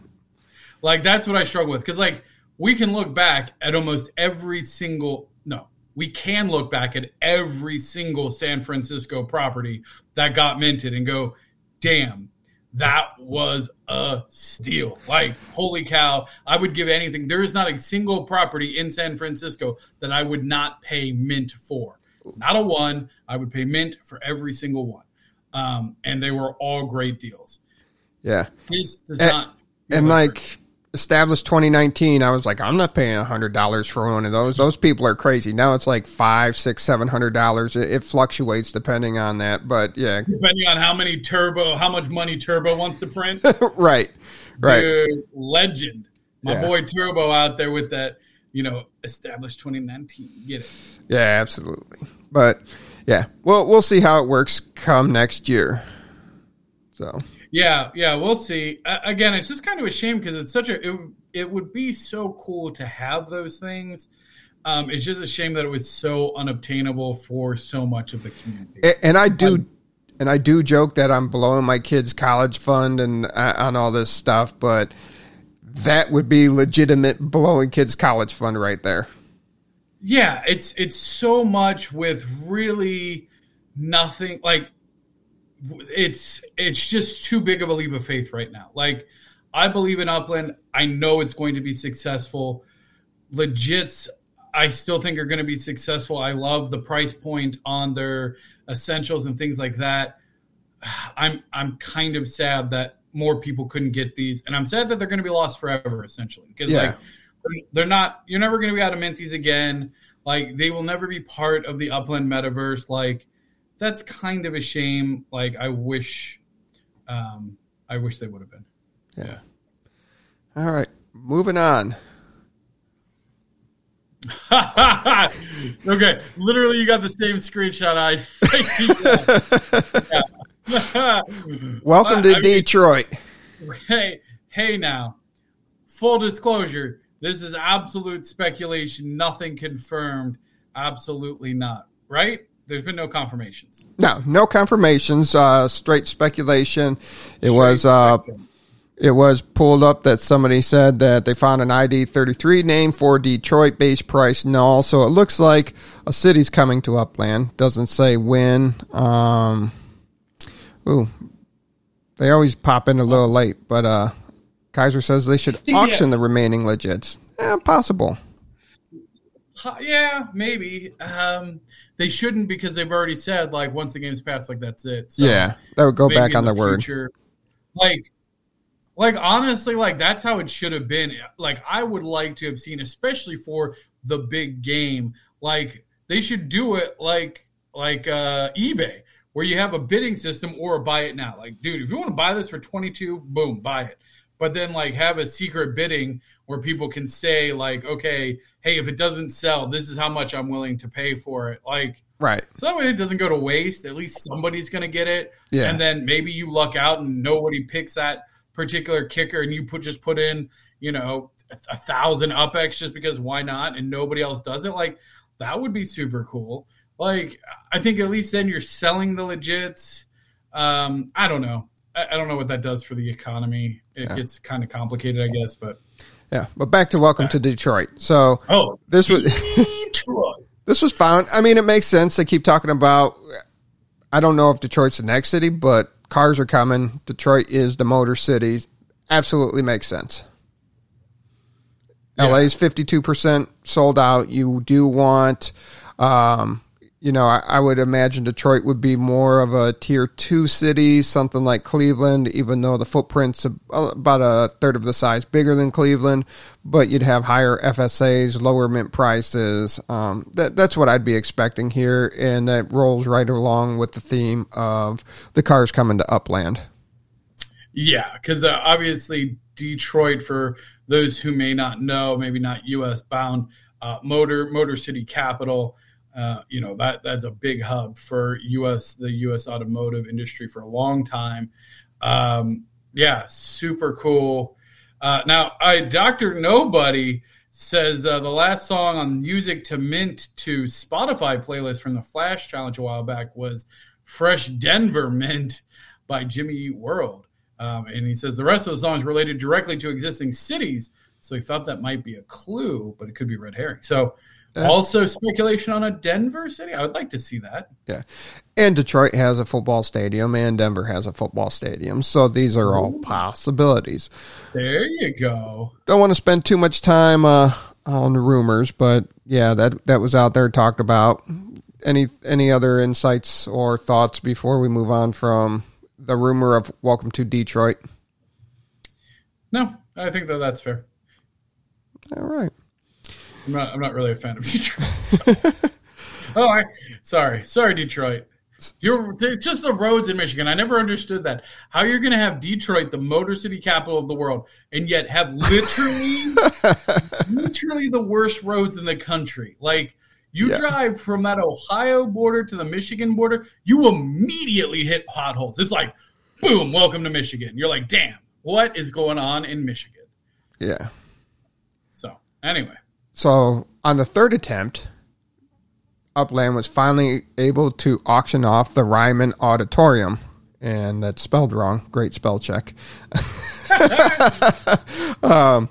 Like that's what I struggle with because like we can look back at almost every single no, we can look back at every single San Francisco property that got minted and go, damn, that was a steal. Like holy cow, I would give anything. There is not a single property in San Francisco that I would not pay mint for. Not a one. I would pay mint for every single one, um, and they were all great deals. yeah. This does And- not. And like established 2019, I was like, I'm not paying a hundred dollars for one of those. Those people are crazy. Now it's like five, six, seven hundred dollars. It, it fluctuates depending on that, but yeah, depending on how many turbo, how much money Turbo wants to print. right, right. Dude, legend. My Yeah. boy Turbo out there with that, you know, established 2019. Get it? Yeah, absolutely. But yeah, well, we'll see how it works come next year. So Yeah, yeah, we'll see. Uh, again, it's just kind of a shame because it's such a. It, it would be so cool to have those things. Um, it's just a shame that it was so unobtainable for so much of the community. A- and I do, and I do joke that I'm blowing my kids' college fund and uh, on all this stuff, but that would be legitimate blowing kids' college fund right there. Yeah, it's it's so much with really nothing like it's it's just too big of a leap of faith right now. Like I believe in Upland. I know it's going to be successful. Legits I still think are going to be successful. I love the price point on their essentials and things like that. I'm I'm kind of sad that more people couldn't get these, and I'm sad that they're going to be lost forever, essentially. Because Yeah. like they're not, you're never going to be able to mint these again. Like they will never be part of the Upland metaverse. Like that's kind of a shame. Like I wish, um, I wish they would have been. Yeah. All right, moving on. okay, literally, you got the same screenshot I. Yeah. Welcome I- to I mean- Detroit. hey, hey, now, full disclosure: this is absolute speculation, nothing confirmed. Absolutely not. Right? There's been no confirmations. No, no confirmations. Uh, straight speculation. It was uh, it was pulled up that somebody said that they found an ID 33 name for Detroit base price null. So it looks like a city's coming to Upland. Doesn't say when. Um, ooh, they always pop in a little late, but uh, Kaiser says they should Yeah. auction the remaining legits. Eh, possible. Yeah, maybe. Um, they shouldn't because they've already said like once the game's passed, like that's it. So yeah, that would go back on the their word. future, Like, like honestly, like that's how it should have been. Like I would like to have seen, especially for the big game. Like they should do it like like uh, eBay, where you have a bidding system or a buy it now. Like, dude, if you want to buy this for twenty two, boom, buy it. But then like have a secret bidding where people can say like, okay, hey, if it doesn't sell, this is how much I'm willing to pay for it. Like Right. so that way it doesn't go to waste. At least somebody's going to get it. Yeah. And then maybe you luck out and nobody picks that particular kicker and you put just put in, you know, a, a thousand UpX just because why not? And nobody else does it. Like That would be super cool. Like, I think at least then you're selling the legits. Um, I don't know. I, I don't know what that does for the economy. It Yeah. gets kind of complicated, I guess. But Yeah, but back to Welcome to Detroit. So oh, this was Detroit. this was found. I mean, it makes sense. They keep talking about. I don't know if Detroit's the next city, but cars are coming. Detroit is the motor city. Absolutely makes sense. Yeah. is fifty two percent sold out. You do want, um, you know, I, I would imagine Detroit would be more of a tier two city, something like Cleveland, even though the footprint's about a third of the size bigger than Cleveland. But you'd have higher FSAs, lower mint prices. Um, that that's what I'd be expecting here, and that rolls right along with the theme of the cars coming to Upland. Yeah, because uh, obviously Detroit, for those who may not know, maybe not U.S. bound, uh, motor Motor City capital. Uh, you know that that's a big hub for U.S. the U.S. automotive industry for a long time. Um, yeah, super cool. Uh, now, I Doctor Nobody says uh, the last song on Music to Mint to Spotify playlist from the Flash Challenge a while back was "Fresh Denver Mint" by Jimmy World. Um, and he says the rest of the songs related directly to existing cities. So he thought that might be a clue, but it could be red herring. So Yeah. also speculation on a Denver city. I would like to see that. Yeah. And Detroit has a football stadium and Denver has a football stadium. So these are all possibilities. There you go. Don't want to spend too much time uh, on the rumors, but yeah, that that was out there talked about. Any any other insights or thoughts before we move on from the rumor of Welcome to Detroit? No, I think that that's fair. All right. I'm not. I'm not really a fan of Detroit. so- oh, I sorry, sorry, Detroit. You're it's just the roads in Michigan. I never understood that. How you're going to have Detroit, the motor city capital of the world, and yet have literally, literally the worst roads in the country. Like you Yeah. drive from that Ohio border to the Michigan border, you immediately hit potholes. It's like, boom, welcome to Michigan. You're like, damn, what is going on in Michigan? Yeah. So anyway. So on the third attempt, Upland was finally able to auction off the Ryman Auditorium. And that's spelled wrong. Great spell check. um,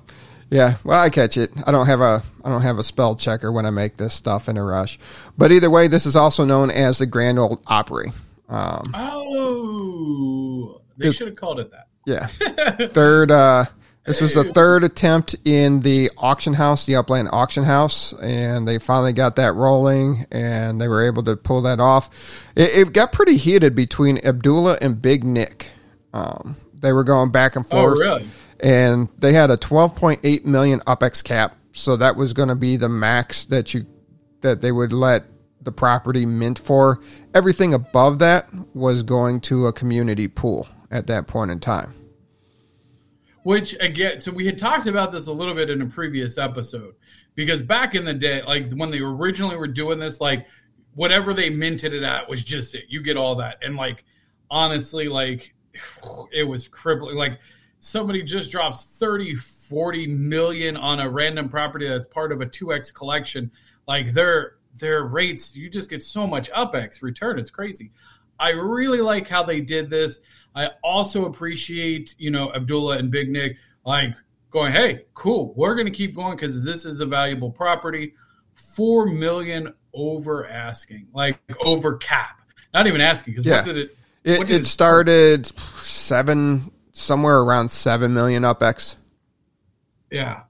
yeah, well, I catch it. I don't have a I don't have a spell checker when I make this stuff in a rush. But either way, this is also known as the Grand Old Opry. Um, Oh, they should have called it that. yeah, third. Uh, this was the third attempt in the auction house, the Upland auction house, and they finally got that rolling, and they were able to pull that off. It, it got pretty heated between Abdullah and Big Nick. Um, they were going back and Oh, forth, really? and they had a 12.8 million UPEX cap, so that was going to be the max that you that they would let the property mint for. Everything above that was going to a community pool at that point in time. Which again, so we had talked about this a little bit in a previous episode because back in the day, like when they originally were doing this, like whatever they minted it at was just it. You get all that, and like honestly, like it was crippling. Like somebody just drops 30, 40 million on a random property that's part of a 2x collection. Like their their rates, you just get so much UpX return. It's crazy. I really like how they did this. I also appreciate, you know, Abdullah and Big Nick like going, "Hey, cool. We're going to keep going cuz this is a valuable property. 4 million over asking, like over cap. Not even asking cuz Yeah. what did it It, did it started seven, somewhere around seven million UPEX. Yeah.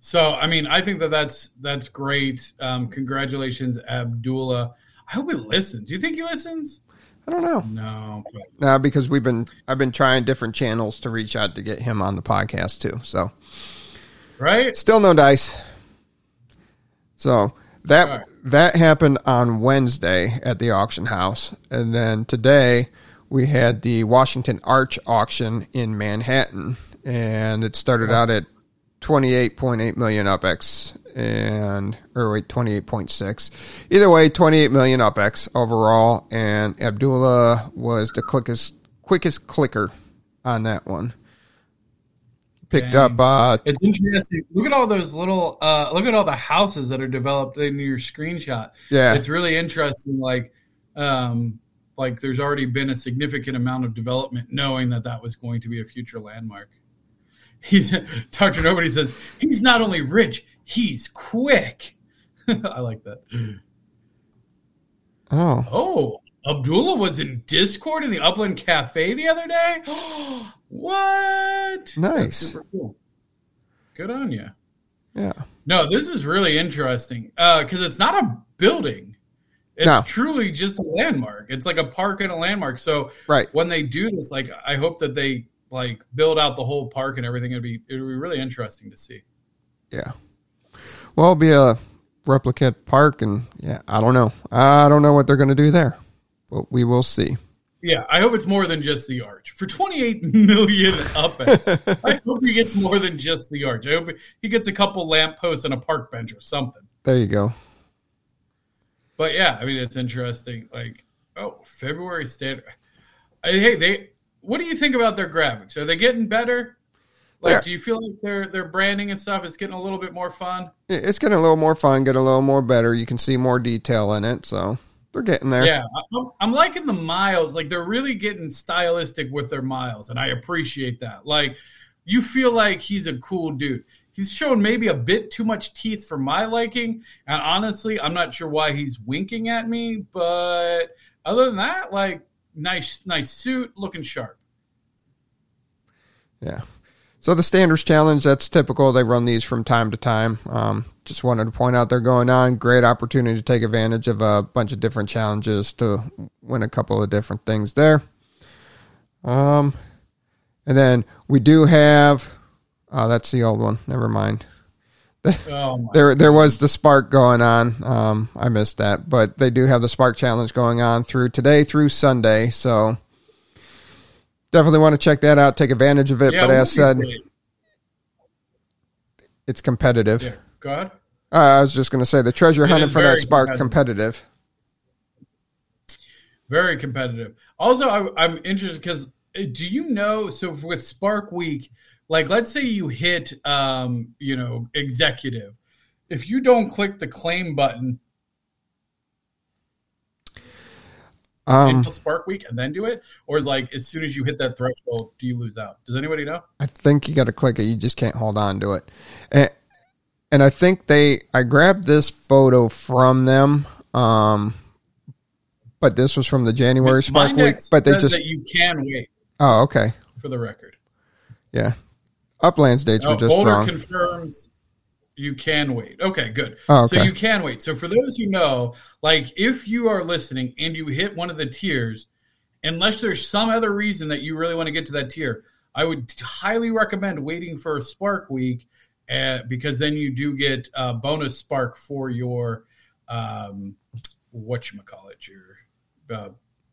So I mean, I think that that's that's great. Um, congratulations, Abdullah. I hope he listens. Do you think he listens? I don't know. No. Now because we've been, I've been trying different channels to reach out to get him on the podcast too. So right? still no dice. So that right. that happened on Wednesday at the auction house, and then today we had the Washington Arch auction in Manhattan, and it started out at twenty eight point eight million UPEX and or wait twenty eight point six. Either way, twenty eight million UPEX overall, and Abdullah was the quickest quickest clicker on that one. picked Dang. up. Uh, It's interesting. Look at all those little. Uh, look at all the houses that are developed in your screenshot. yeah, It's really interesting. Like, um, like there's already been a significant amount of development, knowing that that was going to be a future landmark. He's Dr. Nobody says he's not only rich, he's quick. I like that. oh, Oh, Abdullah was in Discord in the Upland Cafe the other day. what? Nice. super cool. Good on you. Yeah, No, this is really interesting uh, because it's not a building. It's No. truly just a landmark. It's like a park and a landmark. So right. when they do this, like I hope that they like build out the whole park and everything. It'd be it'd be really interesting to see. Yeah. Well, it'll be a replicate park, and yeah, I don't know. I don't know what they're going to do there, but we will see. Yeah, I hope it's more than just the arch. For 28 million uppets, I hope he gets more than just the arch. I hope he gets a couple lampposts and a park bench or something. There you go. But yeah, I mean, it's interesting. Like, oh, February standard. Hey, they. What do you think about their graphics? Are they getting better? Like, Yeah. do you feel like their their branding and stuff is getting a little bit more fun? It's getting a little more fun, get a little more better. You can see more detail in it, so they're getting there. Yeah, I'm, I'm liking the miles. Like, they're really getting stylistic with their miles, and I appreciate that. Like, you feel like he's a cool dude. He's showing maybe a bit too much teeth for my liking, and honestly, I'm not sure why he's winking at me. But other than that, like, nice, nice suit, looking sharp. Yeah. So the standards challenge, that's typical. They run these from time to time. Um, just wanted to point out they're going on. Great opportunity to take advantage of a bunch of different challenges to win a couple of different things there. Um, and then we do have. Oh, that's the old one. Never mind. Oh There, there was the Spark going on. Um, I missed that, but they do have the Spark Challenge going on through today through Sunday. So definitely want to check that out. Take advantage of it. Yeah, but as said, it? it's competitive. yeah, go ahead. Uh, I was just going to say the treasure hunting for that Spark competitive. Very competitive. Also, I, I'm interested because do you know? So with Spark Week, like let's say you hit, um, you know, executive. If you don't click the claim button Um, until Spark Week and then do it, or is like as soon as you hit that threshold, do you lose out? Does anybody know? I think you got to click it. You just can't hold on to it. And, and I think they, I grabbed this photo from them. Um, but this was from the January Spark Week. But they just, that you can wait oh, okay. for the record. Yeah. Uplands dates No, were just Boulder wrong. confirms you can wait. Okay, good. Oh, So you can wait. So for those who know, like if you are listening and you hit one of the tiers, unless there's some other reason that you really want to get to that tier, I would highly recommend waiting for a Spark Week uh, because then you do get a bonus Spark for your um, what you call it, your uh,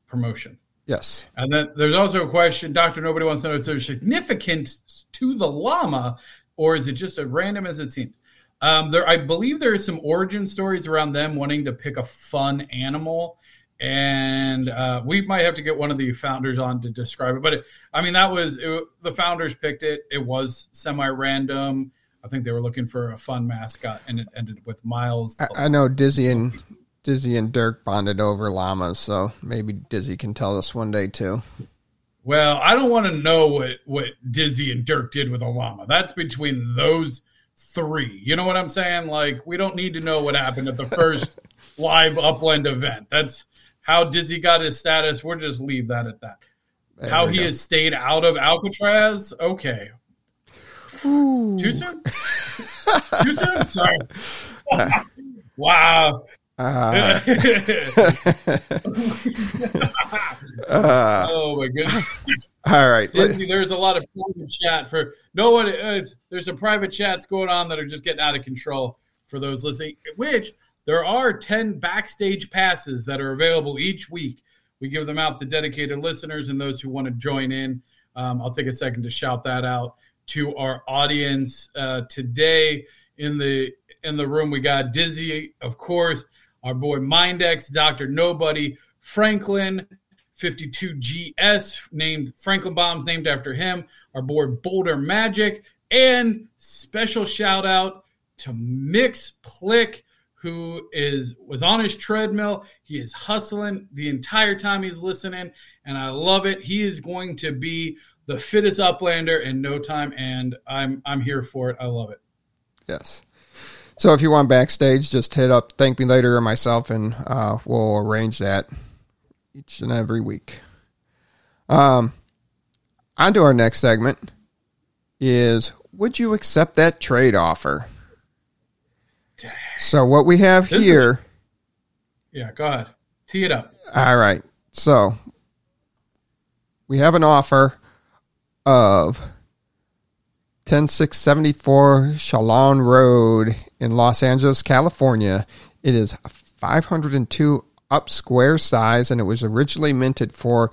promotion. yes. And then there's also a question, Doctor. Nobody wants to know: Is there significance to the llama, or is it just as random as it seems? Um, there, I believe there are some origin stories around them wanting to pick a fun animal, and uh, we might have to get one of the founders on to describe it. But it, I mean, that was it, the founders picked it. It was semi-random. I think they were looking for a fun mascot, and it ended with Miles. I, I know Dizzy and Dizzy and Dirk bonded over llamas, so maybe Dizzy can tell us one day too. Well, I don't want to know what what Dizzy and Dirk did with a llama. That's between those three. You know what I'm saying? Like we don't need to know what happened at the first live upland event. That's how Dizzy got his status. We'll just leave that at that. There how he go. has stayed out of Alcatraz. Okay. Too soon? Too soon? Sorry. wow. Uh, uh, oh my goodness. all right. there's a lot of private chat for no one. Uh, there's some private chats going on that are just getting out of control for those listening. Which there are ten backstage passes that are available each week. We give them out to dedicated listeners and those who want to join in. Um, I'll take a second to shout that out to our audience uh, today in the in the room. We got Dizzy, of course, our boy Mindex, Doctor Nobody, Franklin, 52GS, named Franklin Bombs, named after him. Our boy Boulder Magic, And special shout out to Mix Plick, who is was on his treadmill. He is hustling the entire time he's listening, and I love it. He is going to be the fittest uplander in no time, and I'm I'm here for it. I love it. Yes. So if you want backstage, just hit up Thank Me Later or myself, and uh, we'll arrange that each and every week. Um, on to our next segment is Would you accept that trade offer? So what we have here. Yeah, go ahead. Tee it up. All right. So we have an offer of 10674 Shalon Road in Los Angeles, California. It is 502 up square size and it was originally minted for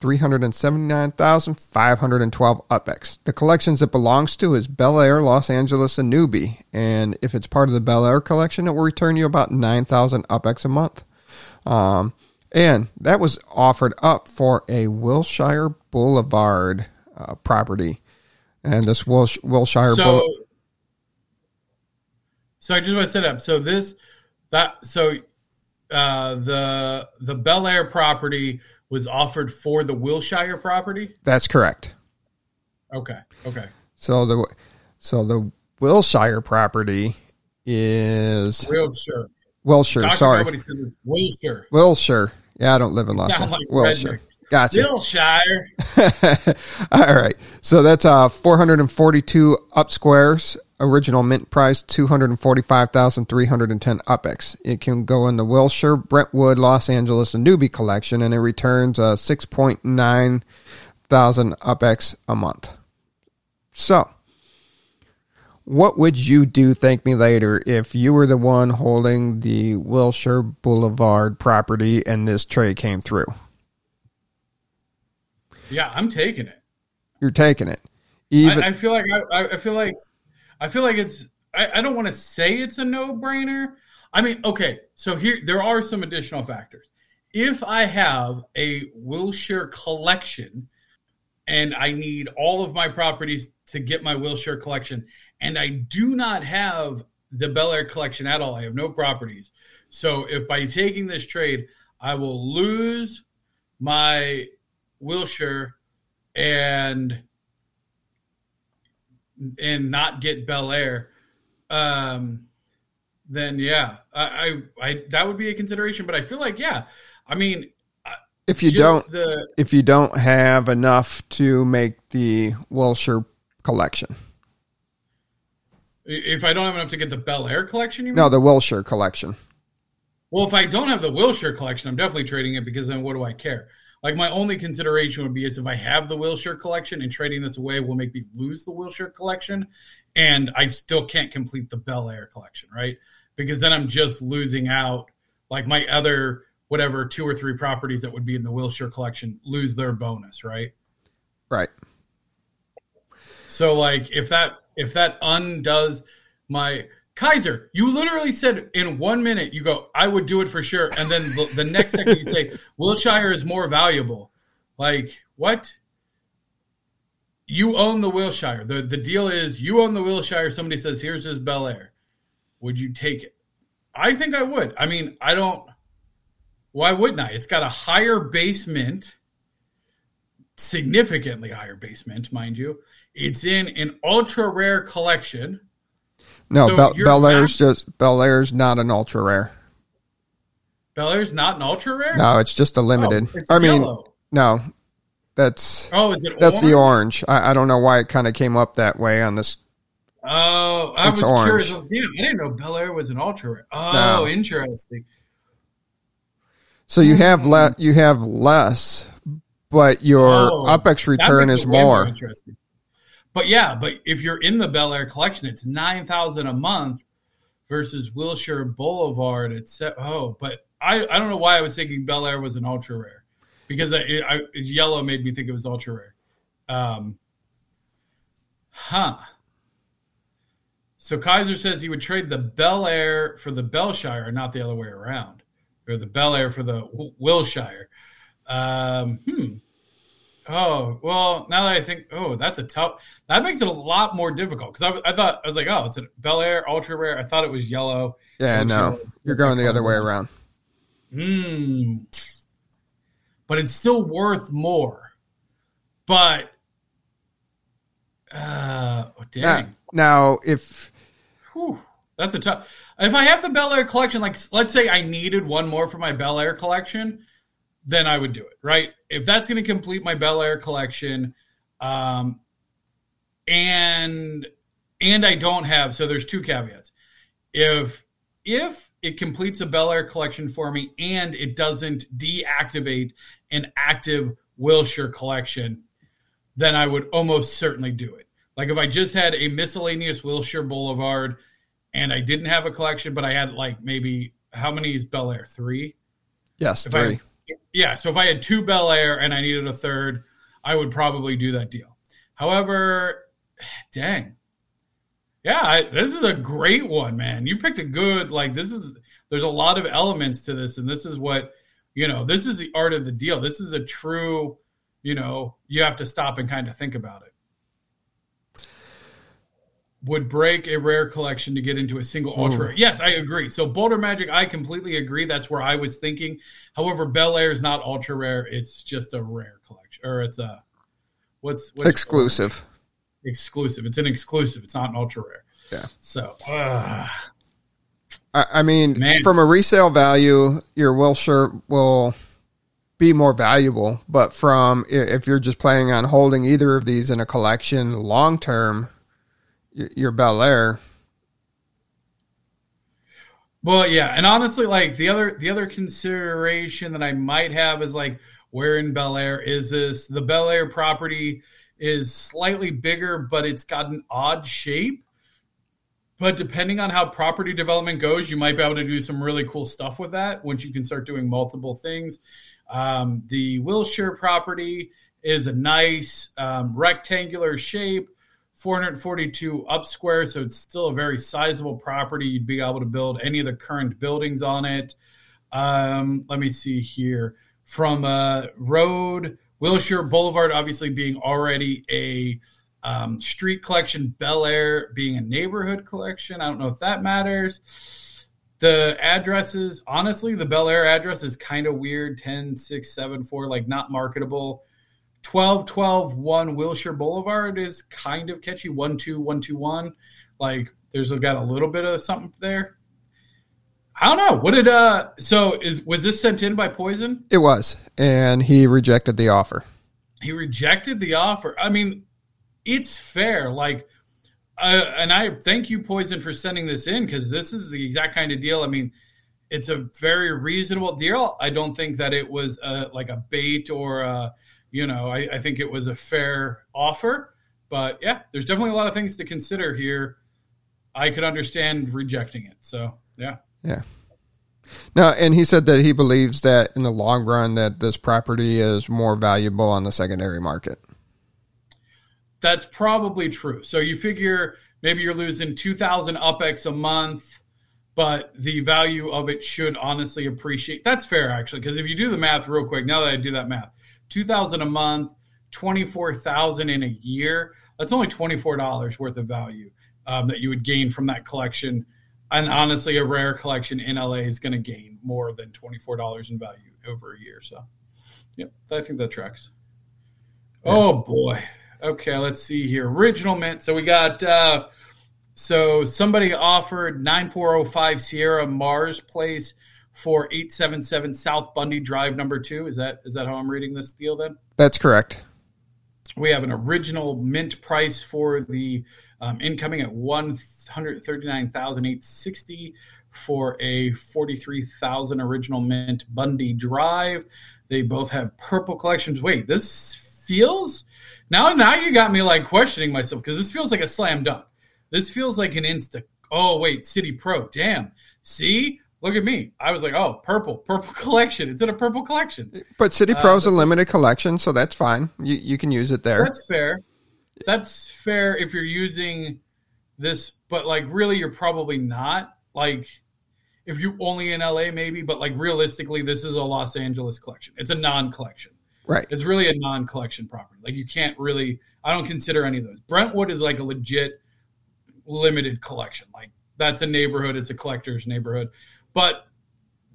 379,512 UPX. The collections it belongs to is Bel Air, Los Angeles, and Newbie. And if it's part of the Bel Air collection, it will return you about 9,000 UPX a month. Um, and that was offered up for a Wilshire Boulevard uh, property. And this Wilsh- Wilshire So, Boulevard. So I just want to set up. So this that so uh, the the Bel Air property was offered for the Wilshire property. That's correct. Okay. Okay. So the so the Wilshire property is Wilshire. Wilshire. Dr. Sorry, Nobody said it's Wilshire. Wilshire. Yeah, I don't live in Los Angeles. like Wilshire. Frederick. Gotcha. Wilshire. All right. So that's uh 442 up squares. Original mint price 245,310 UPX. It can go in the Wilshire, Brentwood, Los Angeles, and Newbie collection, and it returns uh 6.9 thousand UPX a month. So, what would you do? Thank me later if you were the one holding the Wilshire Boulevard property and this trade came through. Yeah, I'm taking it. You're taking it. Even I, I feel like I- I feel like I feel like it's I, I don't want to say it's a no brainer. I mean, okay, so here there are some additional factors. If I have a Wilshire collection and I need all of my properties to get my Wilshire collection, and I do not have the Bel Air collection at all, I have no properties. So if by taking this trade, I will lose my Wilshire and and not get Bel Air, um, then yeah, I, I, I that would be a consideration. But I feel like yeah, I mean, if you don't the if you don't have enough to make the Wilshire collection. if I don't have enough to get the Bel Air collection, you mean? No, the Wilshire collection. Well, if I don't have the Wilshire collection, I'm definitely trading it because then what do I care? Like my only consideration would be is if I have the Wilshire collection and trading this away will make me lose the Wilshire collection, and I still can't complete the Bel Air collection, right? Because then I'm just losing out. Like my other whatever two or three properties that would be in the Wilshire collection lose their bonus, right? Right. So like if that if that undoes my Kaiser, you literally said in one minute you go, I would do it for sure, and then the, next second you say Wilshire is more valuable. Like what? You own the Wilshire. the The deal is you own the Wilshire. Somebody says, "Here's this Bel Air." Would you take it? I think I would. I mean, I don't. Why wouldn't I? It's got a higher basement, significantly higher basement, mind you. It's in an ultra rare collection. No, So Bel, you're Bel Air's just Bel Air's not an ultra rare. Bel Air's not an ultra rare. No, it's just a oh, limited. Oh, I mean, yellow. no, that's Oh, is it? that's the orange? orange. I, I don't know why it kind of came up that way on this. Oh, I It's was orange. curious. Yeah, I didn't know Bel Air was an ultra rare. Oh, No. interesting. So you have le- hmm. you have less, but your Oh, UPX return is way more. But yeah, but if you're in the Bel Air collection, it's nine thousand a month versus Wilshire Boulevard. It's oh, but I I don't know why I was thinking Bel Air was an ultra rare because I, I, yellow made me think it was ultra rare. Um, huh. So Kaiser says he would trade the Bel Air for the Belshire, not the other way around, or the Bel Air for the W- Wilshire. Um, hmm. Oh well, now that I think, oh, that's a tough. That makes it a lot more difficult because I, I, thought I was like, oh, it's a Bel Air Ultra Rare. I thought it was yellow. Yeah, no, Rare. you're going the other way around. Hmm. But it's still worth more. But uh, oh, dang. Now, now, if Whew, that's a tough. If I have the Bel Air collection, like let's say I needed one more for my Bel Air collection, then I would do it. Right? If that's going to complete my Bel Air collection, um, and and I don't have, so there's two caveats. If if it completes a Bel Air collection for me and it doesn't deactivate an active Wilshire collection, then I would almost certainly do it. Like if I just had a miscellaneous Wilshire Boulevard and I didn't have a collection, but I had like maybe how many is Bel Air? Three? yes, If three. I yeah, so if I had two Bel Air and I needed a third, I would probably do that deal. However, dang. Yeah, I, this is a great one, man. You picked a good like this is there's a lot of elements to this and this is what, you know, this is the art of the deal. This is a true, you know, you have to stop and kind of think about it would break a rare collection to get into a single ultra rare. Yes, I agree. So Boulder Magic, I completely agree. That's where I was thinking. However, Bel Air is not ultra rare. It's just a rare collection, or it's a what's, what's Exclusive. Exclusive. It's an exclusive. It's not an ultra rare. Yeah. So uh, I, I mean, Man. from a resale value, your Wilshire will be more valuable. But from if you're just planning on holding either of these in a collection long term, your Bel Air. Well, yeah, and honestly, like the other the other consideration that I might have is like, where in Bel Air is this? The Bel Air property is slightly bigger, but it's got an odd shape. But depending on how property development goes, you might be able to do some really cool stuff with that once you can start doing multiple things. Um, the Wilshire property is a nice um, rectangular shape, 442 up square, so it's still a very sizable property. You'd be able to build any of the current buildings on it. Um, let me see here. From uh, Road, Wilshire Boulevard, obviously being already a um, street collection, Bel Air being a neighborhood collection. I don't know if that matters. The addresses, honestly, the Bel Air address is kind of weird 10, 6, 7, 4, like not marketable. 12, 12, 1 Wilshire Boulevard is kind of catchy. 1, 2, 1, 2, 1. Like there's got a little bit of something there. I don't know. What did uh so is was this sent in by Poison? It was, and he rejected the offer. he rejected the offer. I mean, it's fair. Like, uh, and I thank you, Poison, for sending this in because this is the exact kind of deal. I mean, it's a very reasonable deal. I don't think that it was a, like a bait or a, you know, I, I think it was a fair offer. But yeah, there's definitely a lot of things to consider here. I could understand rejecting it. So yeah. Yeah. No, and he said that he believes that in the long run that this property is more valuable on the secondary market. That's probably true. So you figure maybe you're losing 2000 UPX a month, but the value of it should honestly appreciate. That's fair actually because if you do the math real quick, now that I do that math, 2000 a month, 24,000 in a year, that's only $24 worth of value um, that you would gain from that collection. And honestly, a rare collection in LA is going to gain more than $24 in value over a year. So, yep, I think that tracks. Oh boy. Okay, let's see here. Original mint. So we got uh so somebody offered 9405 Sierra Mars Place for 877 South Bundy Drive number 2. Is that is that how I'm reading this deal then? That's correct. We have an original mint price for the um, incoming at 139,860 for a 43,000 original mint Bundy Drive. They both have purple collections. Wait, this feels now now you got me like questioning myself because this feels like a slam dunk. This feels like an insta. Oh wait, City Pro. Damn. See, look at me. I was like, oh, purple, purple collection. It's in a purple collection. But City Pro Pro's a limited collection, so that's fine. You you can use it there. That's fair. That's fair if you're using this, but like really, you're probably not. Like if you're only in LA, maybe, but like realistically, this is a Los Angeles collection. It's a non-collection. Right. It's really a non-collection property. Like you can't really. I don't consider any of those. Brentwood is like a legit limited collection. Like that's a neighborhood. It's a collector's neighborhood. But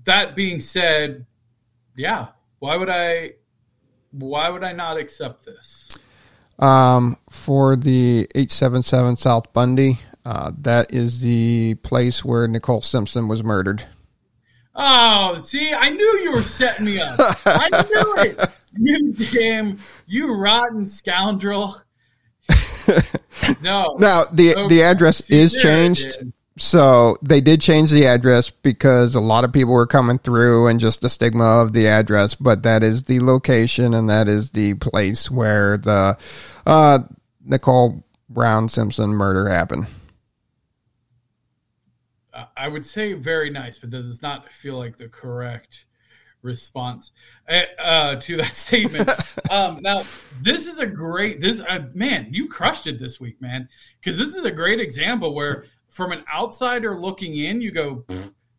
that being said, yeah, why would I? Why would I not accept this? Um, for the 877 South Bundy, uh, that is the place where Nicole Simpson was murdered. Oh, see, I knew you were setting me up. I knew it. You damn, you rotten scoundrel. No. Now the Okay. the address See, is changed. So they did change the address because a lot of people were coming through and just the stigma of the address, but that is the location and that is the place where the uh, Nicole Brown Simpson murder happened. I would say very nice, but that does not feel like the correct response uh, uh, to that statement. um, now, this is a great this uh, man. You crushed it this week, man, because this is a great example where, from an outsider looking in, you go,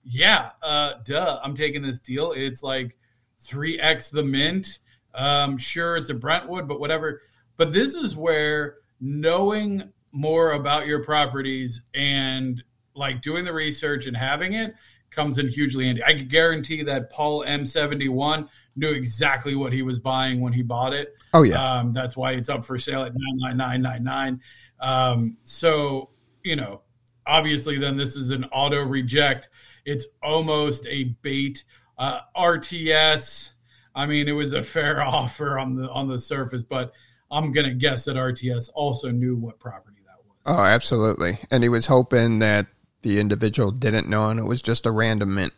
yeah, uh, duh, I'm taking this deal. It's like three x the mint. Um, sure, it's a Brentwood, but whatever. But this is where knowing more about your properties and like doing the research and having it comes in hugely handy. I can guarantee that Paul M71 knew exactly what he was buying when he bought it. Oh yeah, Um, that's why it's up for sale at nine nine nine nine nine. Um, so you know, obviously, then this is an auto reject. It's almost a bait. Uh, RTS. I mean, it was a fair offer on the on the surface, but I'm gonna guess that RTS also knew what property that was. oh absolutely. And he was hoping that the individual didn't know and it was just a random mint.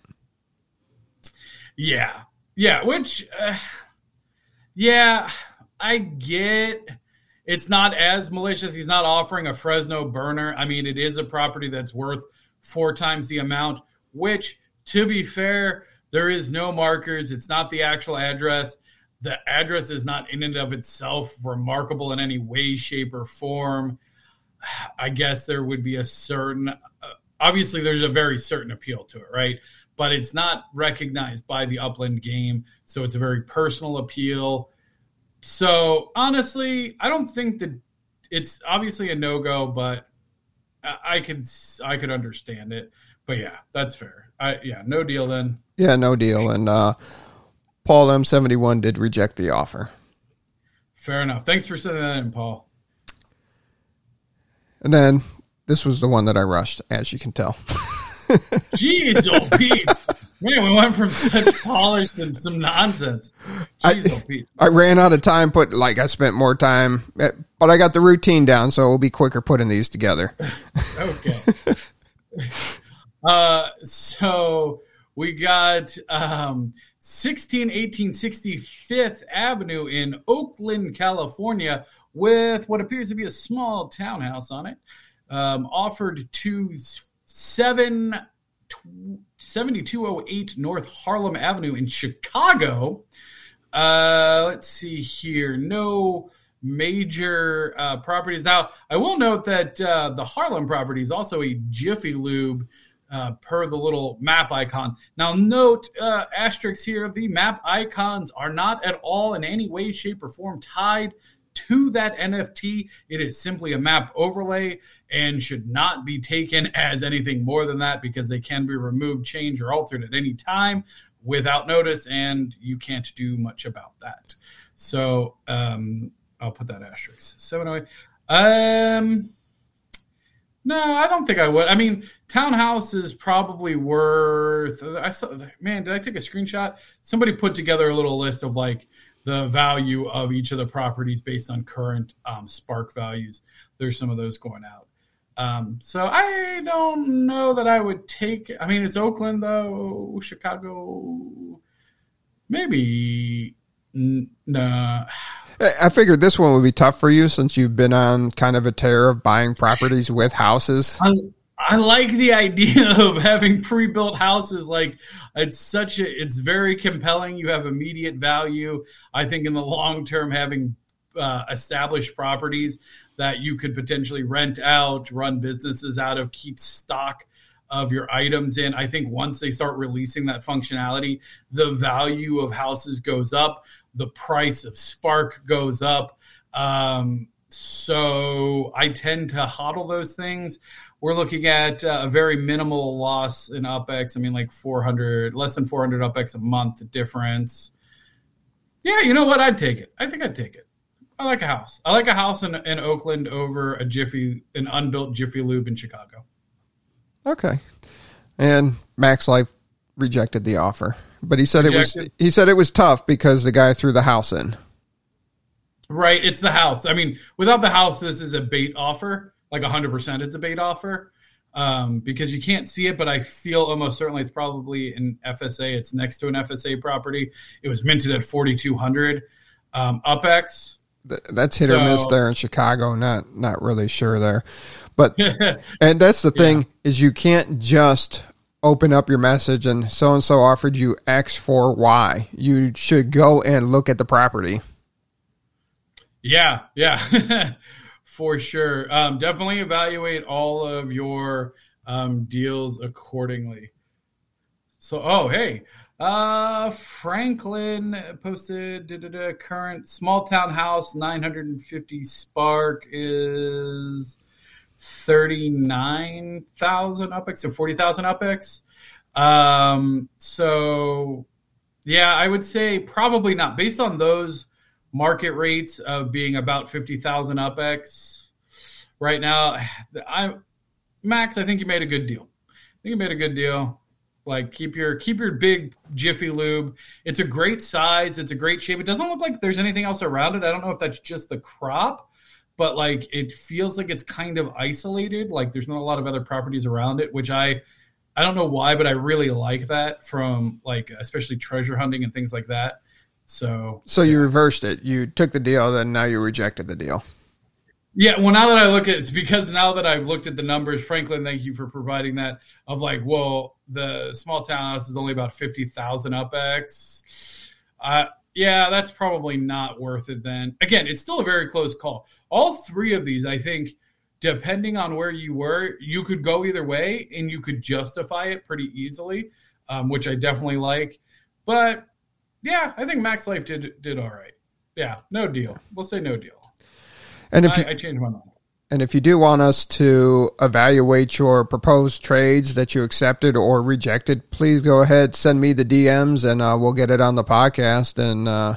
Yeah, yeah. Which, uh, yeah, I get. It's not as malicious. He's not offering a Fresno burner. I mean, it is a property that's worth four times the amount. Which, to be fair, there is no markers. It's not the actual address. The address is not in and of itself remarkable in any way, shape, or form. I guess there would be a certain, uh, obviously, there's a very certain appeal to it, right? But it's not recognized by the Upland game. So it's a very personal appeal. So honestly, I don't think that it's obviously a no go, but I, I could I could understand it. But yeah, that's fair. I yeah, no deal then. Yeah, no deal. And uh, Paul M71 did reject the offer. Fair enough. Thanks for sending that in, Paul. And then this was the one that I rushed, as you can tell. Jeez, oh Pete. Man, we went from such polish to some nonsense. Jeez, oh Pete. I ran out of time, but like I spent more time, eh, but I got the routine down, so it'll be quicker putting these together. Okay. uh, so we got um, 161865th Avenue in Oakland, California, with what appears to be a small townhouse on it, um, offered to seven. 7208 North Harlem Avenue in Chicago. Uh, let's see here. No major uh, properties. Now, I will note that uh, the Harlem property is also a Jiffy Lube uh, per the little map icon. Now, note uh, asterisks here the map icons are not at all in any way, shape, or form tied to that NFT. It is simply a map overlay and should not be taken as anything more than that because they can be removed, changed, or altered at any time without notice, and you can't do much about that. So um, I'll put that asterisk. 708. Um, no, I don't think I would. I mean, townhouse is probably worth. I saw. Man, did I take a screenshot? Somebody put together a little list of like the value of each of the properties based on current um, spark values. There's some of those going out. Um, so I don't know that I would take. I mean, it's Oakland though, Chicago. Maybe nah. I figured this one would be tough for you since you've been on kind of a tear of buying properties with houses. I, I like the idea of having pre-built houses. Like it's such a, it's very compelling. You have immediate value. I think in the long term, having uh, established properties that you could potentially rent out, run businesses out of, keep stock of your items in. I think once they start releasing that functionality, the value of houses goes up. the price of Spark goes up. Um, so I tend to hodl those things. We're looking at uh, a very minimal loss in UpX. I mean, like 400, less than 400 UpX a month difference. Yeah, you know what? I'd take it. I think I'd take it. I like a house. I like a house in, in Oakland over a Jiffy, an unbuilt Jiffy Lube in Chicago. Okay. And Max Life rejected the offer, but he said rejected. it was he said it was tough because the guy threw the house in. Right, it's the house. I mean, without the house, this is a bait offer. Like 100%, it's a bait offer um, because you can't see it, but I feel almost certainly it's probably an FSA. It's next to an FSA property. It was minted at 4,200 um, UpX. That's hit so, or miss there in Chicago. Not not really sure there, but and that's the thing yeah. is you can't just open up your message and so and so offered you X for Y. You should go and look at the property. Yeah, yeah, for sure. Um, definitely evaluate all of your um, deals accordingly. So, oh, hey, uh, Franklin posted da, da, da, current small town house 950 Spark is 39,000 UpX or 40,000 UpX. Um, so yeah, I would say probably not based on those market rates of being about 50,000 UpX right now. I Max, I think you made a good deal. I think you made a good deal. Like keep your keep your big Jiffy Lube. It's a great size. It's a great shape. It doesn't look like there's anything else around it. I don't know if that's just the crop, but like it feels like it's kind of isolated. Like there's not a lot of other properties around it, which I I don't know why, but I really like that from like especially treasure hunting and things like that. So, so you reversed it. You took the deal, then now you rejected the deal. Yeah, well, now that I look at it's because now that I've looked at the numbers, Franklin, thank you for providing that. Of like, well, the small town house is only about fifty thousand UpX. Uh, yeah, that's probably not worth it. Then again, it's still a very close call. All three of these, I think, depending on where you were, you could go either way, and you could justify it pretty easily, um, which I definitely like. But yeah, I think Max Life did did all right. Yeah, no deal. We'll say no deal. And if I, you, I changed my mind. And if you do want us to evaluate your proposed trades that you accepted or rejected, please go ahead, send me the DMs, and uh, we'll get it on the podcast. And uh,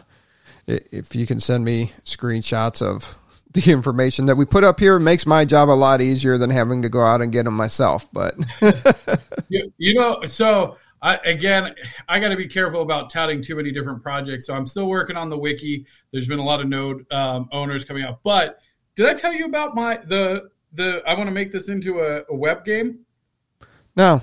if you can send me screenshots of the information that we put up here, it makes my job a lot easier than having to go out and get them myself. But you, you know, so I, again, I got to be careful about touting too many different projects. So I'm still working on the wiki. There's been a lot of node um, owners coming up. But did I tell you about my the the? I want to make this into a, a web game. No.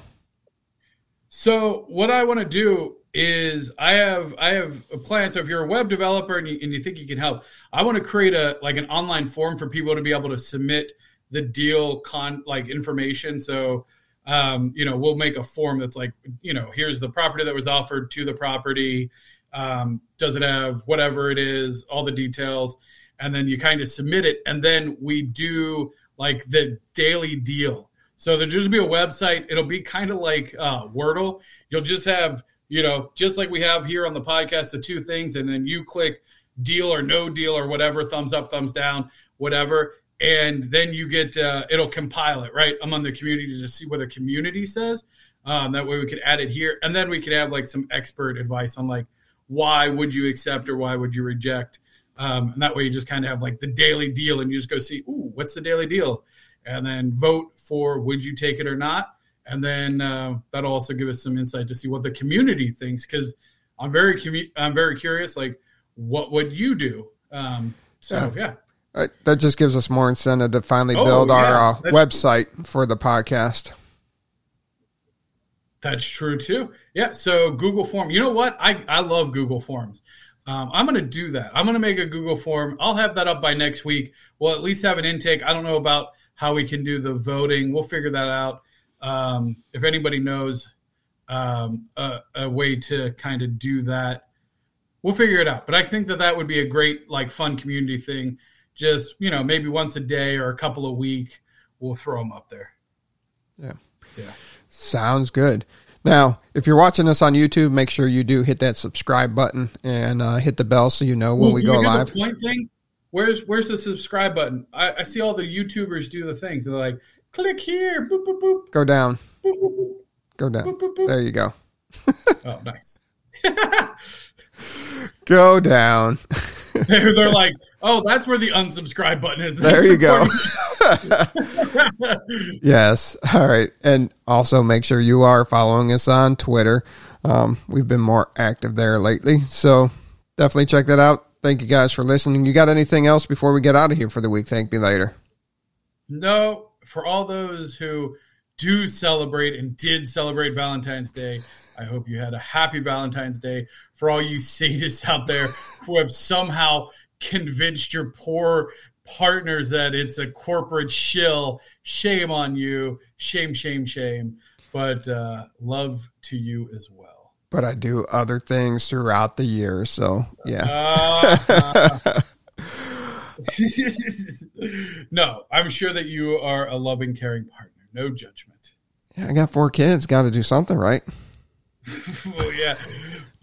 So what I want to do is I have I have a plan. So if you're a web developer and you, and you think you can help, I want to create a like an online form for people to be able to submit the deal con like information. So um, you know, we'll make a form that's like, you know, here's the property that was offered to the property. Um, does it have whatever it is, all the details, and then you kind of submit it, and then we do like the daily deal. So there'll just be a website. It'll be kind of like uh, Wordle. You'll just have, you know, just like we have here on the podcast, the two things, and then you click deal or no deal or whatever, thumbs up, thumbs down, whatever and then you get uh, it'll compile it right among the community to just see what the community says. Um, that way we could add it here, and then we could have like some expert advice on like why would you accept or why would you reject. Um, and that way you just kind of have like the daily deal, and you just go see, ooh, what's the daily deal, and then vote for would you take it or not, and then uh, that'll also give us some insight to see what the community thinks because I'm very commu- I'm very curious, like what would you do? Um, so yeah. Uh, that just gives us more incentive to finally oh, build yeah, our uh, website for the podcast. That's true too. Yeah. So Google Form. You know what? I I love Google Forms. Um, I'm going to do that. I'm going to make a Google form. I'll have that up by next week. We'll at least have an intake. I don't know about how we can do the voting. We'll figure that out. Um, if anybody knows um, a, a, way to kind of do that, we'll figure it out. But I think that that would be a great, like, fun community thing just you know maybe once a day or a couple a week we'll throw them up there yeah yeah sounds good Now, if you're watching us on YouTube, make sure you do hit that subscribe button and uh, hit the bell so you know when Well, we go live. Point thing. Where's Where's the subscribe button? I, I see all the YouTubers do the things. They're like, click here, boop boop boop, Go down. boop boop boop, Go down. boop boop boop. There you go. Oh, nice. Go down. they're, they're like, oh, that's where the unsubscribe button is. There you go. yes. All right. And also make sure you are following us on Twitter. Um, we've been more active there lately. So definitely check that out. Thank you guys for listening. You got anything else before we get out of here for the week? Thank me later. No, for all those who do celebrate and did celebrate Valentine's Day, I hope you had a happy Valentine's Day. For all you sadists out there who have somehow convinced your poor partners that it's a corporate shill, shame on you. Shame, shame, shame. But uh, love to you as well. But I do other things throughout the year. So yeah. Uh, no, I'm sure that you are a loving, caring partner. No judgment. Yeah, I got four kids. Got to do something, right? well, yeah.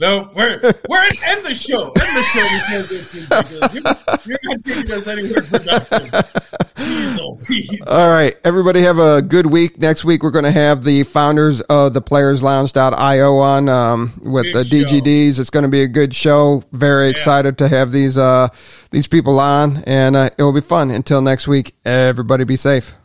No, we're we're in, end the show. End the show because it's ridiculous. You're, you're not taking us anywhere productive. Please, oh, please. All right. Everybody have a good week. Next week, we're going to have the founders of the Players Lounge.io on um, with Big the show. DGDs. It's going to be a good show. Very excited to have these uh, these people on, and uh, it will be fun. Until next week, everybody be safe.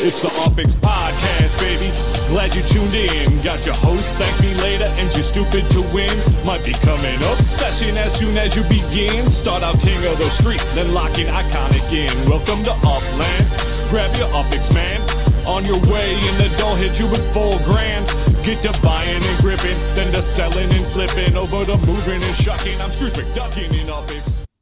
It's the UPX Podcast, baby. Glad you tuned in. Got your host, thank me later, and you're stupid to win. Might be coming up session as soon as you begin. Start out king of the street, then lock in iconic in. Welcome to Upland. Grab your UPX, man. On your way, and the dough hit you with full grand. Get to buying and gripping, then to selling and flipping. Over to moving and shucking. I'm Scrooge McDucking in UPX.